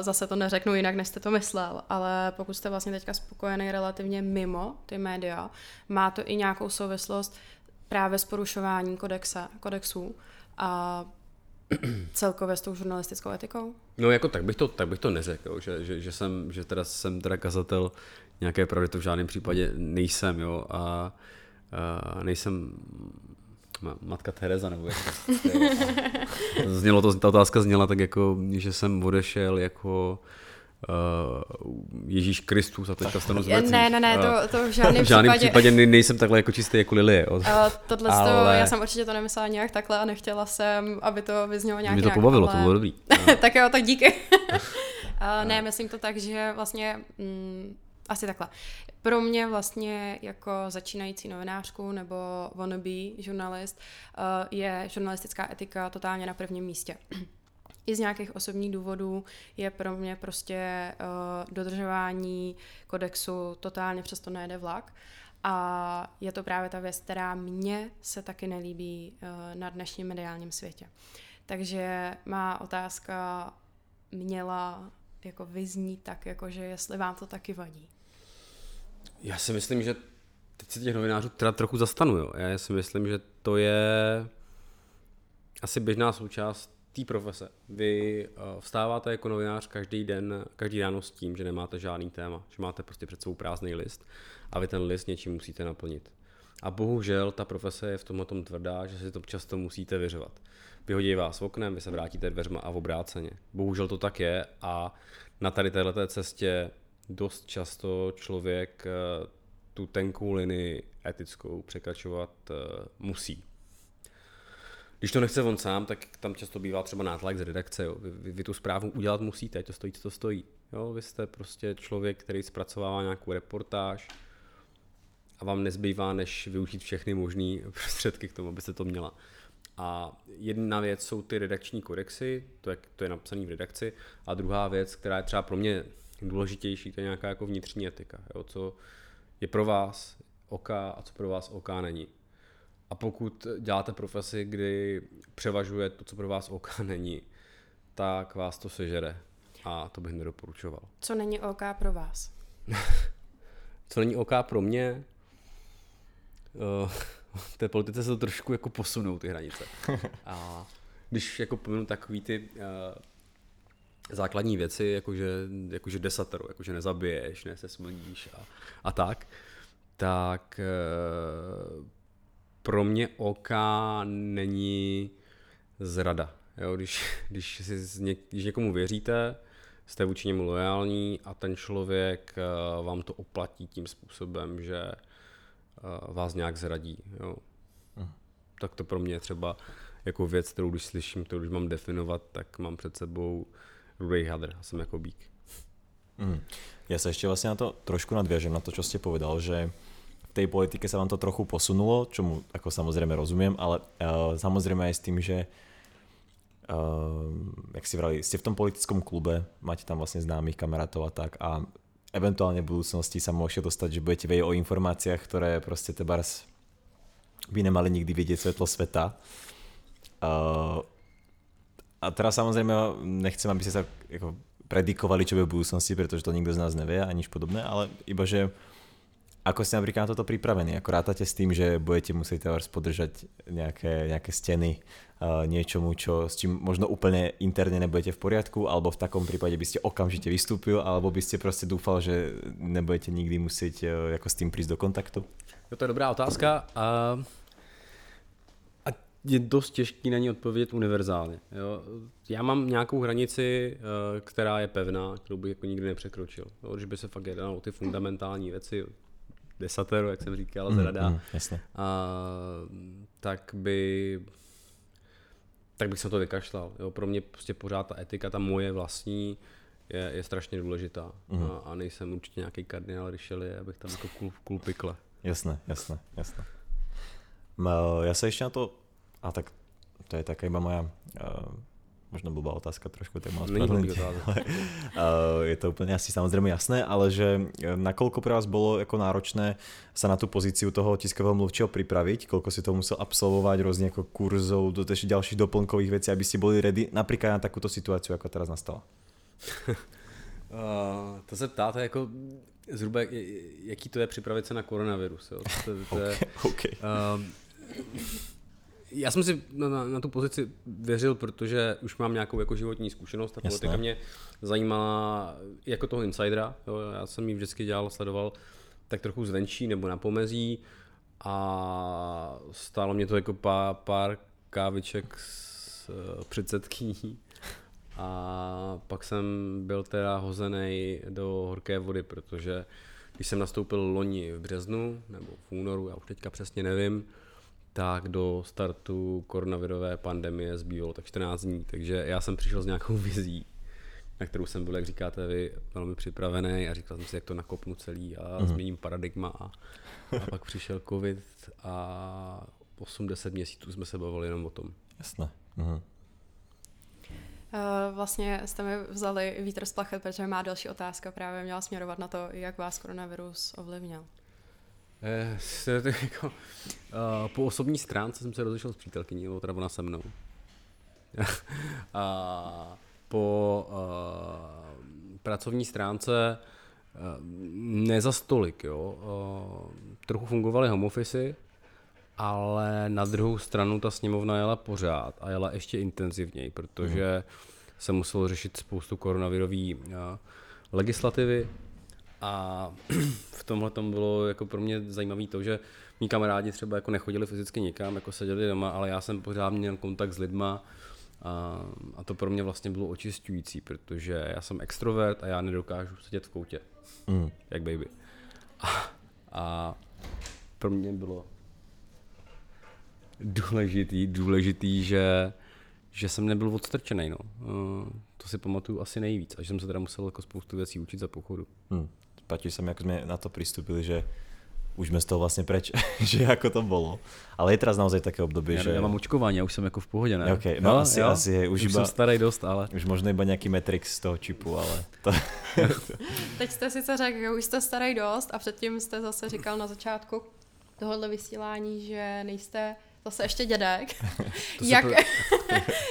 zase to neřeknu jinak, než jste to myslel, ale pokud jste vlastně teďka spokojený relativně mimo ty média, má to i nějakou souvislost právě s porušováním kodexe, kodexů a celkově s tou žurnalistickou etikou? No jako tak bych to, tak bych to neřekl, že, že, že, jsem, že teda jsem teda kazatel nějaké pravdy, to v žádném případě nejsem, jo, a, a nejsem matka Teresa, nebo jak to, znělo to, ta otázka zněla tak jako, že jsem odešel jako uh, Ježíš Kristus a teďka stanu Ne, ne, ne, to, to v žádném, v žádném případě. případě nejsem takhle jako čistý jako Lilie. Uh, tohle Ale... to, já jsem určitě to nemyslela nějak takhle a nechtěla jsem, aby to vyznělo nějak Mě to pobavilo, ale... to bylo dobrý. tak jo, tak díky. uh, ne, myslím to tak, že vlastně mm, asi takhle. Pro mě vlastně jako začínající novinářku nebo wannabe žurnalist uh, je žurnalistická etika totálně na prvním místě. I z nějakých osobních důvodů je pro mě prostě uh, dodržování kodexu totálně přesto nejede vlak. A je to právě ta věc, která mně se taky nelíbí uh, na dnešním mediálním světě. Takže má otázka měla jako vyznít tak, jako že jestli vám to taky vadí. Já si myslím, že teď se těch novinářů teda trochu zastanu. Jo. Já si myslím, že to je asi běžná součást té profese. Vy eh, vstáváte jako novinář každý den, každý ráno s tím, že nemáte žádný téma, že máte prostě před sebou prázdný list a vy ten list něčím musíte naplnit. A bohužel ta profese je v tomhle tom tvrdá, že si to často musíte vyřovat. Vyhodí vás oknem, vy se vrátíte dveřma a v obráceně. Bohužel to tak je a na tady této cestě dost často člověk eh, tu tenkou linii etickou překračovat eh, musí. Když to nechce on sám, tak tam často bývá třeba nátlak z redakce. Jo. Vy, vy, vy tu zprávu udělat musíte, to stojí, co to stojí. Jo, vy jste prostě člověk, který zpracovává nějakou reportáž a vám nezbývá, než využít všechny možné prostředky k tomu, abyste to měla. A jedna věc jsou ty redakční kodexy, to je, to je napsané v redakci, a druhá věc, která je třeba pro mě důležitější, to je nějaká jako vnitřní etika, jo, co je pro vás OK a co pro vás OK není. A pokud děláte profesi, kdy převažuje to, co pro vás OK není, tak vás to sežere. A to bych nedoporučoval. Co není OK pro vás? co není OK pro mě? Uh, v té politice se to trošku jako posunou ty hranice. A když jako pominu takový ty uh, základní věci, jakože, jakože desatero, jakože nezabiješ, ne se smlníš a, a tak, tak uh, pro mě OK není zrada. Jo, když, když, si, když někomu věříte, jste vůči němu lojální a ten člověk uh, vám to oplatí tím způsobem, že uh, vás nějak zradí. Jo. Uh. Tak to pro mě je třeba jako věc, kterou když slyším, kterou když mám definovat, tak mám před sebou rudý hadr a jsem jako bík. Mm. Ja sa ešte vlastne na to trošku nadviažem, na to, čo ste povedal, že v tej politike sa vám to trochu posunulo, čomu ako samozrejme rozumiem, ale uh, samozrejme aj s tým, že uh, jak si vrali, ste v tom politickom klube, máte tam vlastne známych kamarátov a tak a eventuálne v budúcnosti sa môžete dostať, že budete vedieť o informáciách, ktoré proste tebars by nemali nikdy vidieť svetlo sveta. Uh, a teraz samozrejme nechcem, aby ste sa ako predikovali, čo bude v budúcnosti, pretože to nikto z nás nevie a nič podobné, ale iba, že ako ste napríklad na toto pripravení? Ako rátate s tým, že budete musieť podržať nejaké, nejaké steny uh, niečomu, čo, s čím možno úplne interne nebudete v poriadku, alebo v takom prípade by ste okamžite vystúpil, alebo by ste proste dúfal, že nebudete nikdy musieť uh, jako s tým prísť do kontaktu? No to je dobrá otázka. A je dost těžký na ní odpovědět univerzálně. Jo. Já mám nějakou hranici, eh, která je pevná, kterou bych jako nikdy nepřekročil. Jo. Když by se fakt jednalo o ty fundamentální věci, desatero, jak jsem říkal, zrada, mm, mm, jasně. A, tak by tak bych se to vykašlal. Jo. Pro mě prostě pořád ta etika, ta moje vlastní, je, je strašně důležitá. Mm. A, a nejsem určitě nějaký kardinál Richelieu, abych tam jako kul, kul pikle. Jasné, jasné, jasné. Já se ještě na to a tak to je taká iba moja uh, možno blbá otázka trošku, tak mám uh, je to úplně asi samozřejmě jasné, ale že eh, nakoľko pre vás bylo jako náročné sa na tu pozíciu toho tiskového mluvčího pripraviť, koľko si to musel absolvovať, rôzne jako kurzov, do ešte ďalších doplnkových vecí, aby ste boli ready napríklad na takúto situáciu, jako teraz nastala? uh, to se ptáte jako zhruba, jaký to je připravit se na koronavirus. Jo? To, to okay, je, okay. Uh, já jsem si na, na, na tu pozici věřil, protože už mám nějakou jako životní zkušenost. a politika mě zajímala jako toho insidera. Jo, já jsem ji vždycky dělal, sledoval tak trochu zvenčí nebo na pomezí a stálo mě to jako pár, pár káviček s uh, předsedkyní a pak jsem byl teda hozený do horké vody, protože když jsem nastoupil loni v březnu nebo v únoru, já už teďka přesně nevím, tak do startu koronavirové pandemie zbývalo tak 14 dní, takže já jsem přišel s nějakou vizí, na kterou jsem byl, jak říkáte vy, velmi připravený a říkal jsem si, jak to nakopnu celý a mm-hmm. změním paradigma a, a pak přišel covid a 8-10 měsíců jsme se bavili jenom o tom. Jasné. Mm-hmm. Vlastně jste mi vzali vítr z plachet, protože má další otázka právě měla směrovat na to, jak vás koronavirus ovlivnil. Eh, jako, uh, po osobní stránce jsem se rozešel s přítelkyní, nebo teda ona se mnou. a po uh, pracovní stránce uh, ne za stolik, jo. Uh, trochu fungovaly home office, ale na druhou stranu ta sněmovna jela pořád a jela ještě intenzivněji, protože mm. se muselo řešit spoustu koronavirové uh, legislativy, a v tomhle tom bylo jako pro mě zajímavé to, že mý kamarádi třeba jako nechodili fyzicky nikam, jako seděli doma, ale já jsem pořád měl kontakt s lidma a, a to pro mě vlastně bylo očistující, protože já jsem extrovert a já nedokážu sedět v koutě, mm. jak baby. A, a pro mě bylo důležitý, důležitý, že, že jsem nebyl odstrčený, no. To si pamatuju asi nejvíc a že jsem se teda musel jako spoustu věcí učit za pochodu. Mm páči sa mi, ako sme na to pristúpili, že už jsme z toho vlastně preč, že jako to bylo. Ale je teraz naozaj také období, já, že... Já mám očkování, já už jsem jako v pohodě, ne? Okay, no, no asi, jo? asi je. Už, už iba, jsem starý dost, ale... Už možná iba nějaký Matrix z toho čipu, ale... To... Teď jste sice řekl, že už jste starý dost a předtím jste zase říkal na začátku tohohle vysílání, že nejste zase ještě dědek. Jak...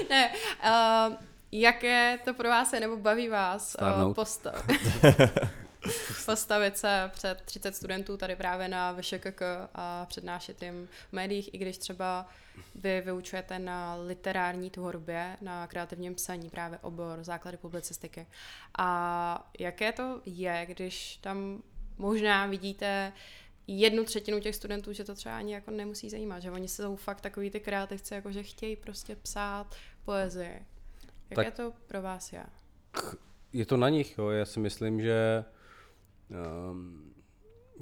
ne, uh, jaké to pro vás je, nebo baví vás uh, postav? Postavit se před 30 studentů tady právě na VŠKK a přednášet jim v médiích, i když třeba vy vyučujete na literární tvorbě, na kreativním psaní, právě obor základy publicistiky. A jaké to je, když tam možná vidíte jednu třetinu těch studentů, že to třeba ani jako nemusí zajímat, že oni jsou fakt takový ty kreativci, jako že chtějí prostě psát poezii. Jak je to pro vás je? Je to na nich, jo. Já si myslím, že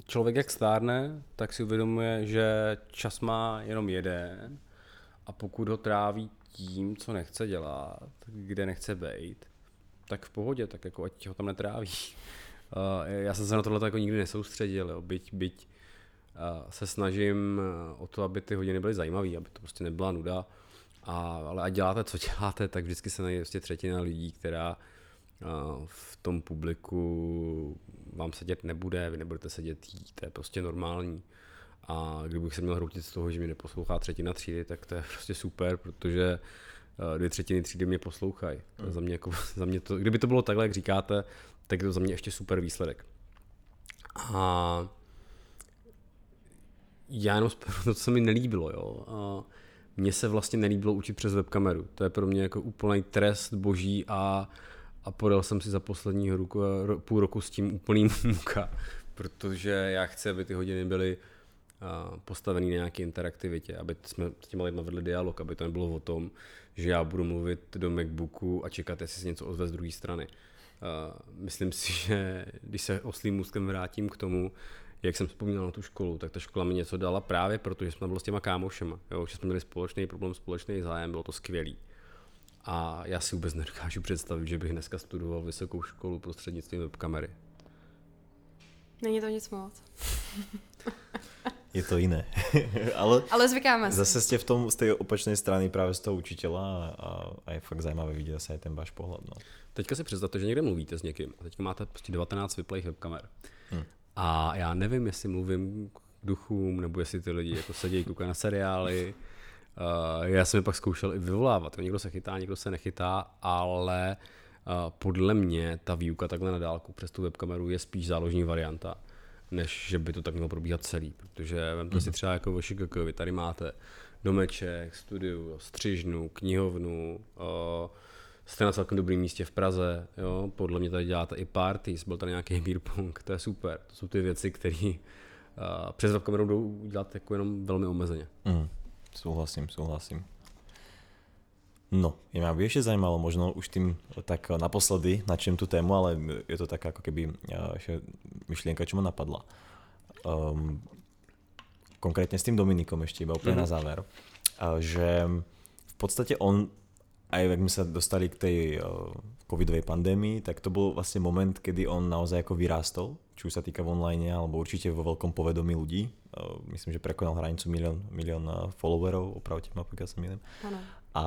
člověk jak stárne, tak si uvědomuje, že čas má jenom jeden a pokud ho tráví tím, co nechce dělat, kde nechce být, tak v pohodě, tak jako ať ho tam netráví. Uh, já jsem se na tohle jako nikdy nesoustředil, jo. byť, byť uh, se snažím o to, aby ty hodiny byly zajímavé, aby to prostě nebyla nuda, A, ale a děláte, co děláte, tak vždycky se najde prostě třetina lidí, která v tom publiku vám sedět nebude, vy nebudete sedět jít, to je prostě normální. A kdybych se měl hroutit z toho, že mě neposlouchá třetina třídy, tak to je prostě super, protože dvě třetiny třídy mě poslouchají. Je za mě jako, za mě to, kdyby to bylo takhle, jak říkáte, tak je to za mě ještě super výsledek. A já jenom to, co se mi nelíbilo, jo. A mně se vlastně nelíbilo učit přes webkameru. To je pro mě jako úplný trest boží a, a podal jsem si za poslední roku, půl roku s tím úplný muka, protože já chci, aby ty hodiny byly postavený na nějaké interaktivitě, aby jsme s těma lidmi vedli dialog, aby to nebylo o tom, že já budu mluvit do Macbooku a čekat, jestli se něco ozve z druhé strany. Myslím si, že když se oslým můstkem vrátím k tomu, jak jsem vzpomínal na tu školu, tak ta škola mi něco dala právě protože jsme byli s těma kámošema, jo, že jsme měli společný problém, společný zájem, bylo to skvělý. A já si vůbec nedokážu představit, že bych dneska studoval vysokou školu prostřednictvím webkamery. Není to nic moc. je to jiné. Ale, Ale zvykáme si. Zase jste v tom, z té opačné strany právě z toho učitela a, a, je fakt zajímavé vidět se i ten váš pohled. No. Teďka si představte, že někde mluvíte s někým a teďka máte prostě 19 vyplejch webkamer. Hmm. A já nevím, jestli mluvím k duchům, nebo jestli ty lidi jako sedí, koukají na seriály. Uh, já jsem je pak zkoušel i vyvolávat. Někdo se chytá, někdo se nechytá, ale uh, podle mě ta výuka takhle na dálku přes tu webkameru je spíš záložní varianta než že by to tak mělo probíhat celý. Protože vemte mm-hmm. si mhm. třeba jako vaši vy tady máte domeček, studiu, střižnu, knihovnu, uh, jste na celkem dobrém místě v Praze, jo? podle mě tady děláte i parties, byl tady nějaký beer pong, to je super. To jsou ty věci, které uh, přes webkameru jdou dělat jako jenom velmi omezeně. Mm, souhlasím, souhlasím. No, je ma by ešte zajímalo, možno už tým tak naposledy načím tú tému, ale je to taká ako keby ešte myšlienka, čo ma napadla. Um, konkrétne s tým Dominikom ešte iba úplne mm. na záver, že v podstate on, aj ak my sa dostali k tej covidovej pandémii, tak to bol vlastne moment, kedy on naozaj ako vyrástol, či už sa týka v online, alebo určite vo veľkom povedomí ľudí. Myslím, že prekonal hranicu milión, milión followerov, opravte ma, pokiaľ sa milím. A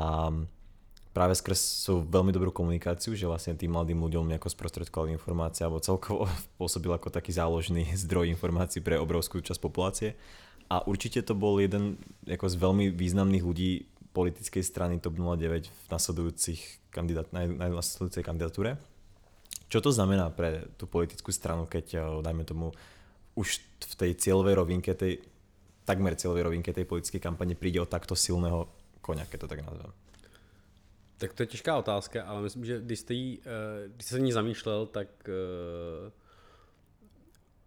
práve skrz sú veľmi dobrú komunikáciu, že vlastne tým mladým ľuďom nejako sprostredkoval informácie alebo celkovo pôsobil ako taký záložný zdroj informácií pre obrovskú časť populácie. A určite to bol jeden ako z veľmi významných ľudí politickej strany TOP 09 v nasledujúcich kandidát, na, na nasledujúcej kandidatúre. Čo to znamená pre tú politickú stranu, keď, eh, dajme tomu, už v tej cieľovej rovinke, tej, takmer cieľovej rovinke tej politickej kampane príde o takto silného koně, keď to tak nazvem? Tak to je těžká otázka, ale myslím, že když jste, jí, eh, když jste se ní zamýšlel, tak eh,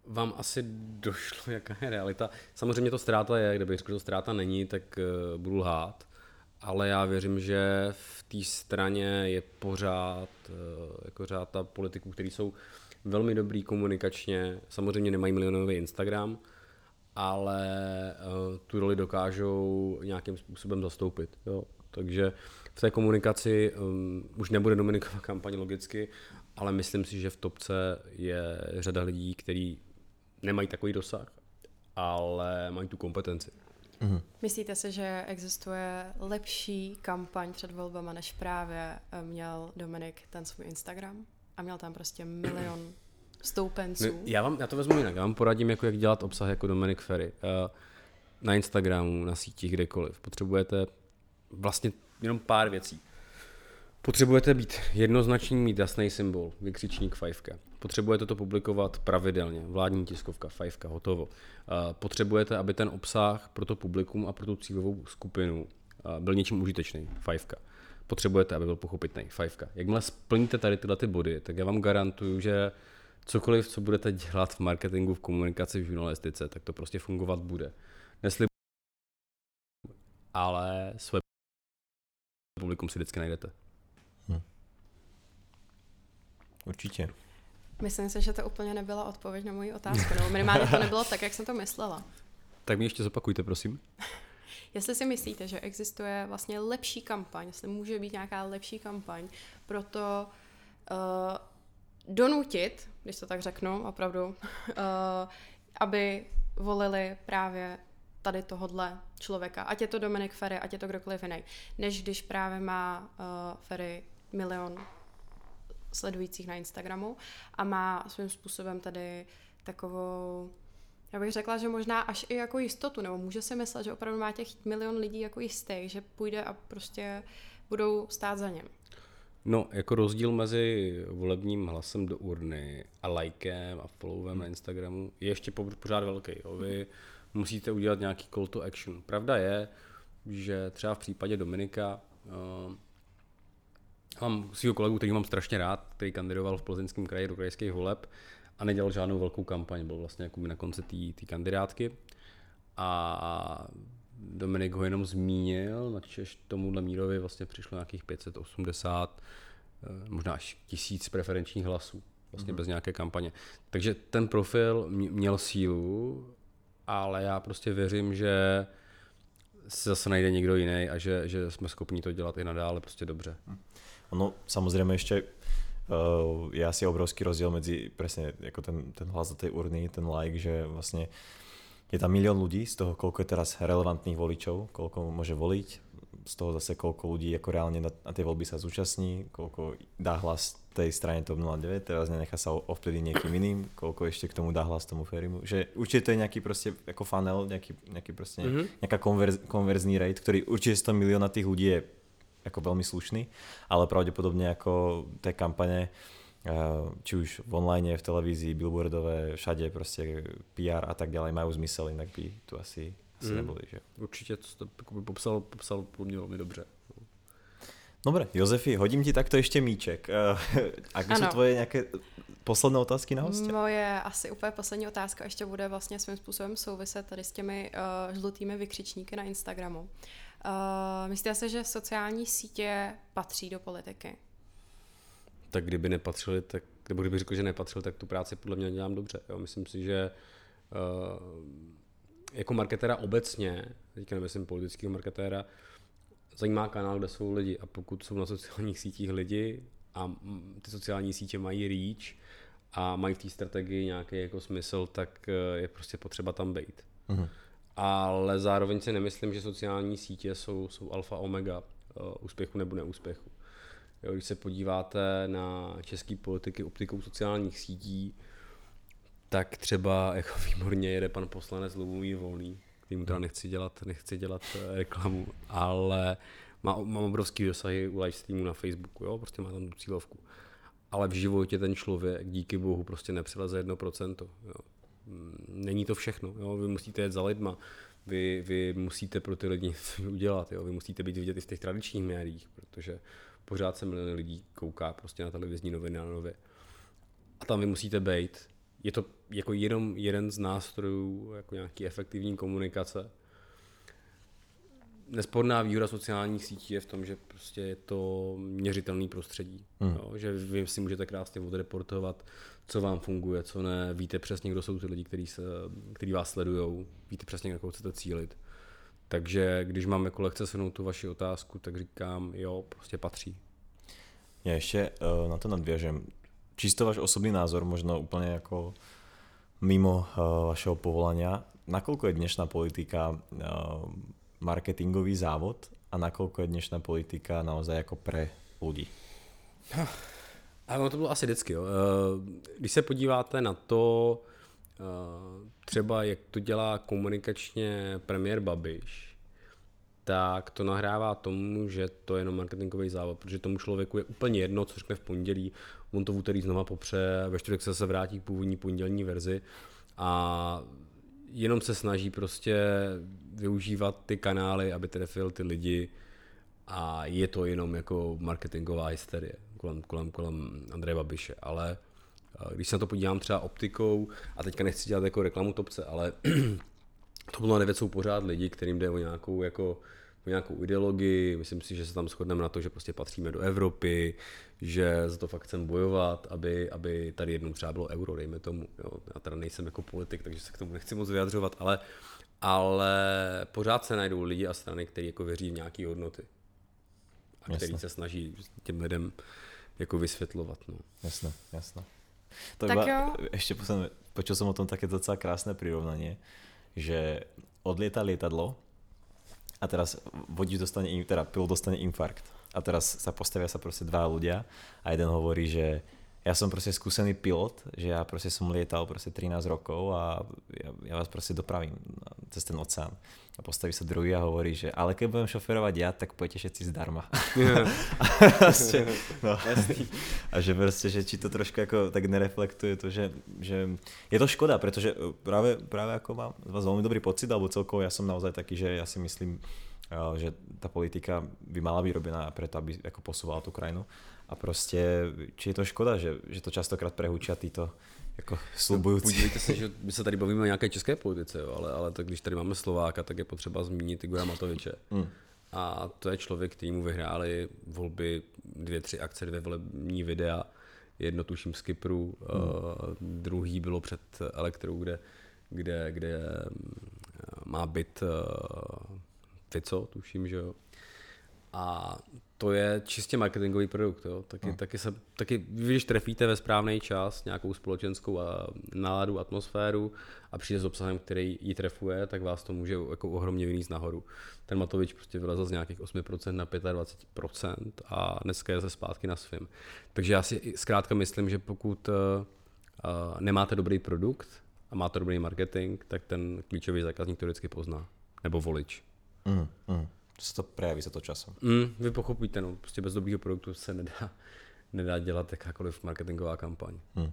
vám asi došlo, jaká je realita. Samozřejmě to ztráta je, kdybych řekl, že to ztráta není, tak budu lhát, ale já věřím, že v té straně je pořád jako řád ta politiků, kteří jsou velmi dobrý komunikačně, samozřejmě nemají milionový Instagram, ale uh, tu roli dokážou nějakým způsobem zastoupit. Jo. Takže v té komunikaci um, už nebude Dominikova kampaň logicky, ale myslím si, že v topce je řada lidí, kteří nemají takový dosah, ale mají tu kompetenci. Mm-hmm. Myslíte si, že existuje lepší kampaň před volbama, než právě eh, měl Dominik ten svůj Instagram? A měl tam prostě milion stoupenců. No, já, vám, já to vezmu jinak. Já vám poradím, jako jak dělat obsah jako Dominic Ferry. Uh, na Instagramu, na sítích, kdekoliv. Potřebujete vlastně jenom pár věcí. Potřebujete být jednoznačný, mít jasný symbol, vykřičník fajfka. Potřebujete to publikovat pravidelně, vládní tiskovka, fajfka, hotovo. Uh, potřebujete, aby ten obsah pro to publikum a pro tu cílovou skupinu uh, byl něčím užitečný, fajfka. Potřebujete, aby byl pochopitelný, fajfka. Jakmile splníte tady tyhle ty body, tak já vám garantuju, že cokoliv, co budete dělat v marketingu, v komunikaci, v žurnalistice, tak to prostě fungovat bude. Nesli ale své publikum si vždycky najdete. Hm. Určitě. Myslím si, že to úplně nebyla odpověď na moji otázku, nebo minimálně to nebylo tak, jak jsem to myslela. Tak mi ještě zopakujte, prosím. Jestli si myslíte, že existuje vlastně lepší kampaň, jestli může být nějaká lepší kampaň pro to uh, donutit, když to tak řeknu, opravdu, uh, aby volili právě tady tohodle člověka, ať je to Dominik Ferry, ať je to kdokoliv jiný, než když právě má uh, Ferry milion sledujících na Instagramu a má svým způsobem tady takovou já bych řekla, že možná až i jako jistotu, nebo může si myslet, že opravdu má těch milion lidí jako jistý, že půjde a prostě budou stát za něm. No, jako rozdíl mezi volebním hlasem do urny a lajkem a followem na Instagramu je ještě pořád velký. Jo. Vy musíte udělat nějaký call to action. Pravda je, že třeba v případě Dominika uh, mám svého kolegu, který mám strašně rád, který kandidoval v Plzeňském kraji do krajských voleb a nedělal žádnou velkou kampaň, byl vlastně jako na konci té kandidátky. A Dominik ho jenom zmínil, na Češ tomuhle Mírovi vlastně přišlo nějakých 580, eh, možná až tisíc preferenčních hlasů, vlastně mm-hmm. bez nějaké kampaně. Takže ten profil měl sílu, ale já prostě věřím, že se zase najde někdo jiný a že, že jsme schopni to dělat i nadále prostě dobře. Ono samozřejmě ještě uh, je asi obrovský rozdíl mezi přesně jako ten, ten hlas do té urny, ten like, že vlastně je tam milión ľudí, z toho koľko je teraz relevantných voličov, koľko môže voliť, z toho zase koľko ľudí ako reálne na, na tie voľby sa zúčastní, koľko dá hlas tej strane TOP 09, teraz nenechá sa ovplyvniť niekým iným, koľko ešte k tomu dá hlas tomu Ferimu. Že určite to je nejaký proste ako funnel, nejaký, nejaký proste, mm-hmm. nejaká konverz, konverzný rate, ktorý určite 100 milióna tých ľudí je ako veľmi slušný, ale pravdepodobne ako té kampane či už v online, v televízii, billboardové, všade prostě PR a tak dále mají zmysel, jinak by tu asi, asi mm. neboli. Že? Určitě to by popsal, popsal pro mě velmi dobře. Dobre, Josefi, hodím ti takto ještě míček. A jsou tvoje nějaké posledné otázky na hostě? Moje asi úplně poslední otázka ještě bude vlastně svým způsobem souviset tady s těmi uh, žlutými vykřičníky na Instagramu. Uh, myslíte si, že sociální sítě patří do politiky? tak kdyby nepatřili, tak, nebo kdyby řekl, že nepatřil, tak tu práci podle mě dělám dobře. Jo. Myslím si, že uh, jako marketéra obecně, teďka nemyslím politického marketéra, zajímá kanál, kde jsou lidi a pokud jsou na sociálních sítích lidi a ty sociální sítě mají reach a mají v té strategii nějaký jako smysl, tak eh, je prostě potřeba tam být. Uh-huh. Ale zároveň si nemyslím, že sociální sítě jsou, jsou alfa omega uh, úspěchu nebo neúspěchu. Jo, když se podíváte na český politiky optikou sociálních sítí, tak třeba jako výborně jede pan poslanec Lubomír Volný, kterýmu teda nechci dělat, nechci dělat eh, reklamu, ale má, má obrovský dosahy u live streamu na Facebooku, jo, prostě má tam tu cílovku. Ale v životě ten člověk, díky bohu, prostě nepřeleze 1%. Jo. Mm, není to všechno, jo. vy musíte jet za lidma, vy, vy musíte pro ty lidi něco udělat, jo. vy musíte být vidět i v těch tradičních médiích, protože pořád se miliony lidí kouká prostě na televizní noviny a nově. A tam vy musíte být. Je to jako jenom jeden z nástrojů jako nějaký efektivní komunikace. Nesporná výhoda sociálních sítí je v tom, že prostě je to měřitelný prostředí. Hmm. Jo? Že vy si můžete krásně odreportovat, co vám funguje, co ne. Víte přesně, kdo jsou ty lidi, kteří, se, kteří vás sledují. Víte přesně, na koho chcete cílit. Takže když mám jako lehce shrnout tu vaši otázku, tak říkám, jo, prostě patří. Já ještě uh, na to nadvěžem. Čisto váš osobný názor, možno úplně jako mimo uh, vašeho povolania, nakoľko je dnešná politika uh, marketingový závod a nakoľko je dnešná politika naozaj jako pre lidi? Ale to bylo asi vždycky. Jo. Když se podíváte na to, třeba jak to dělá komunikačně premiér Babiš, tak to nahrává tomu, že to je jenom marketingový závod, protože tomu člověku je úplně jedno, co řekne v pondělí, on to v úterý znova popře, ve čtvrtek se se vrátí k původní pondělní verzi a jenom se snaží prostě využívat ty kanály, aby trefil ty lidi. A je to jenom jako marketingová hysterie kolem, kolem, kolem Andreje Babiše, ale když se na to podívám třeba optikou, a teďka nechci dělat jako reklamu topce, ale to bylo 9 jsou pořád lidi, kterým jde o nějakou jako o nějakou ideologii, myslím si, že se tam shodneme na to, že prostě patříme do Evropy, že za to fakt chceme bojovat, aby, aby tady jednou třeba bylo euro, dejme tomu. Jo. Já teda nejsem jako politik, takže se k tomu nechci moc vyjadřovat, ale, ale pořád se najdou lidi a strany, kteří jako věří v nějaké hodnoty. A který se snaží těm lidem jako vysvětlovat. No. Jasné, jasné. To tak iba, jo. Ešte posledné, počul som o tom také docela krásne prirovnanie, že odlieta lietadlo a teraz vodič dostane, teda pilot dostane infarkt. A teraz sa postavia sa proste dva ľudia a jeden hovorí, že ja som proste skúsený pilot, že ja proste som lietal proste 13 rokov a ja, ja vás proste dopravím cez ten oceán. A postaví sa druhý a hovorí, že ale keď budem šoferovať ja, tak pojďte všetci zdarma. Yeah. a, proste, no. a že proste, že či to trošku jako tak nereflektuje to, že, že je to škoda, pretože práve, práve ako mám z vás veľmi dobrý pocit, alebo celkovo ja som naozaj taký, že ja si myslím, že tá politika by mala byť robená preto, aby ako posúvala tú krajinu a prostě, či je to škoda, že, že to častokrát prehučia títo jako slubující. No, podívejte se, že my se tady bavíme o nějaké české politice, jo, ale, ale tak když tady máme Slováka, tak je potřeba zmínit Igora Matoviče. Mm. A to je člověk, který mu vyhráli volby dvě, tři akce, dvě volební videa, jedno tuším z Kypru, mm. uh, druhý bylo před Elektrou, kde, kde, kde má byt uh, Fico, tuším, že jo. A to je čistě marketingový produkt. Jo. Taky, no. taky, se, taky, když trefíte ve správný čas nějakou společenskou a náladu, atmosféru a přijde s obsahem, který ji trefuje, tak vás to může jako ohromně vyníst nahoru. Ten Matovič prostě vylezl z nějakých 8% na 25% a dneska je se zpátky na svým. Takže já si zkrátka myslím, že pokud uh, nemáte dobrý produkt a máte dobrý marketing, tak ten klíčový zákazník to vždycky pozná. Nebo volič. Mm, mm se to prejaví za to časem. Mm, vy pochopíte, no, prostě bez dobrého produktu se nedá, nedá dělat jakákoliv marketingová kampaň. Mm.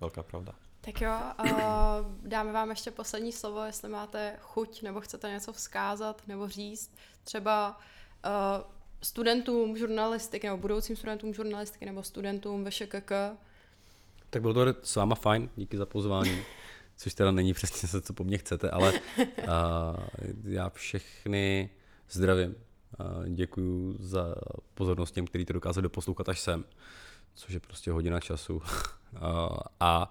Velká pravda. Tak jo, uh, dáme vám ještě poslední slovo, jestli máte chuť nebo chcete něco vzkázat nebo říct. Třeba uh, studentům žurnalistiky nebo budoucím studentům žurnalistiky nebo studentům ve ŠKK. Tak bylo to s váma fajn, díky za pozvání. Což teda není přesně se, co po mně chcete, ale uh, já všechny zdravím. Děkuji za pozornost těm, kteří to dokázali doposlouchat až sem, což je prostě hodina času. a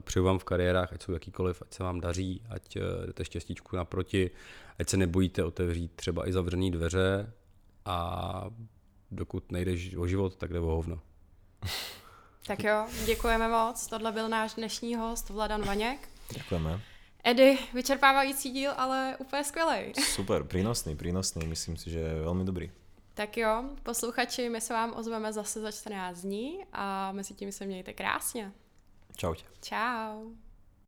přeju vám v kariérách, ať jsou jakýkoliv, ať se vám daří, ať e, jdete štěstíčku naproti, ať se nebojíte otevřít třeba i zavřené dveře a dokud nejdeš o život, tak jde o hovno. Tak jo, děkujeme moc. Tohle byl náš dnešní host Vladan Vaněk. Děkujeme. Edy, vyčerpávající díl, ale úplně skvělý. Super, přínosný, přínosný, myslím si, že je velmi dobrý. Tak jo, posluchači, my se vám ozveme zase za 14 dní a mezi tím se mějte krásně. Čau. Čau.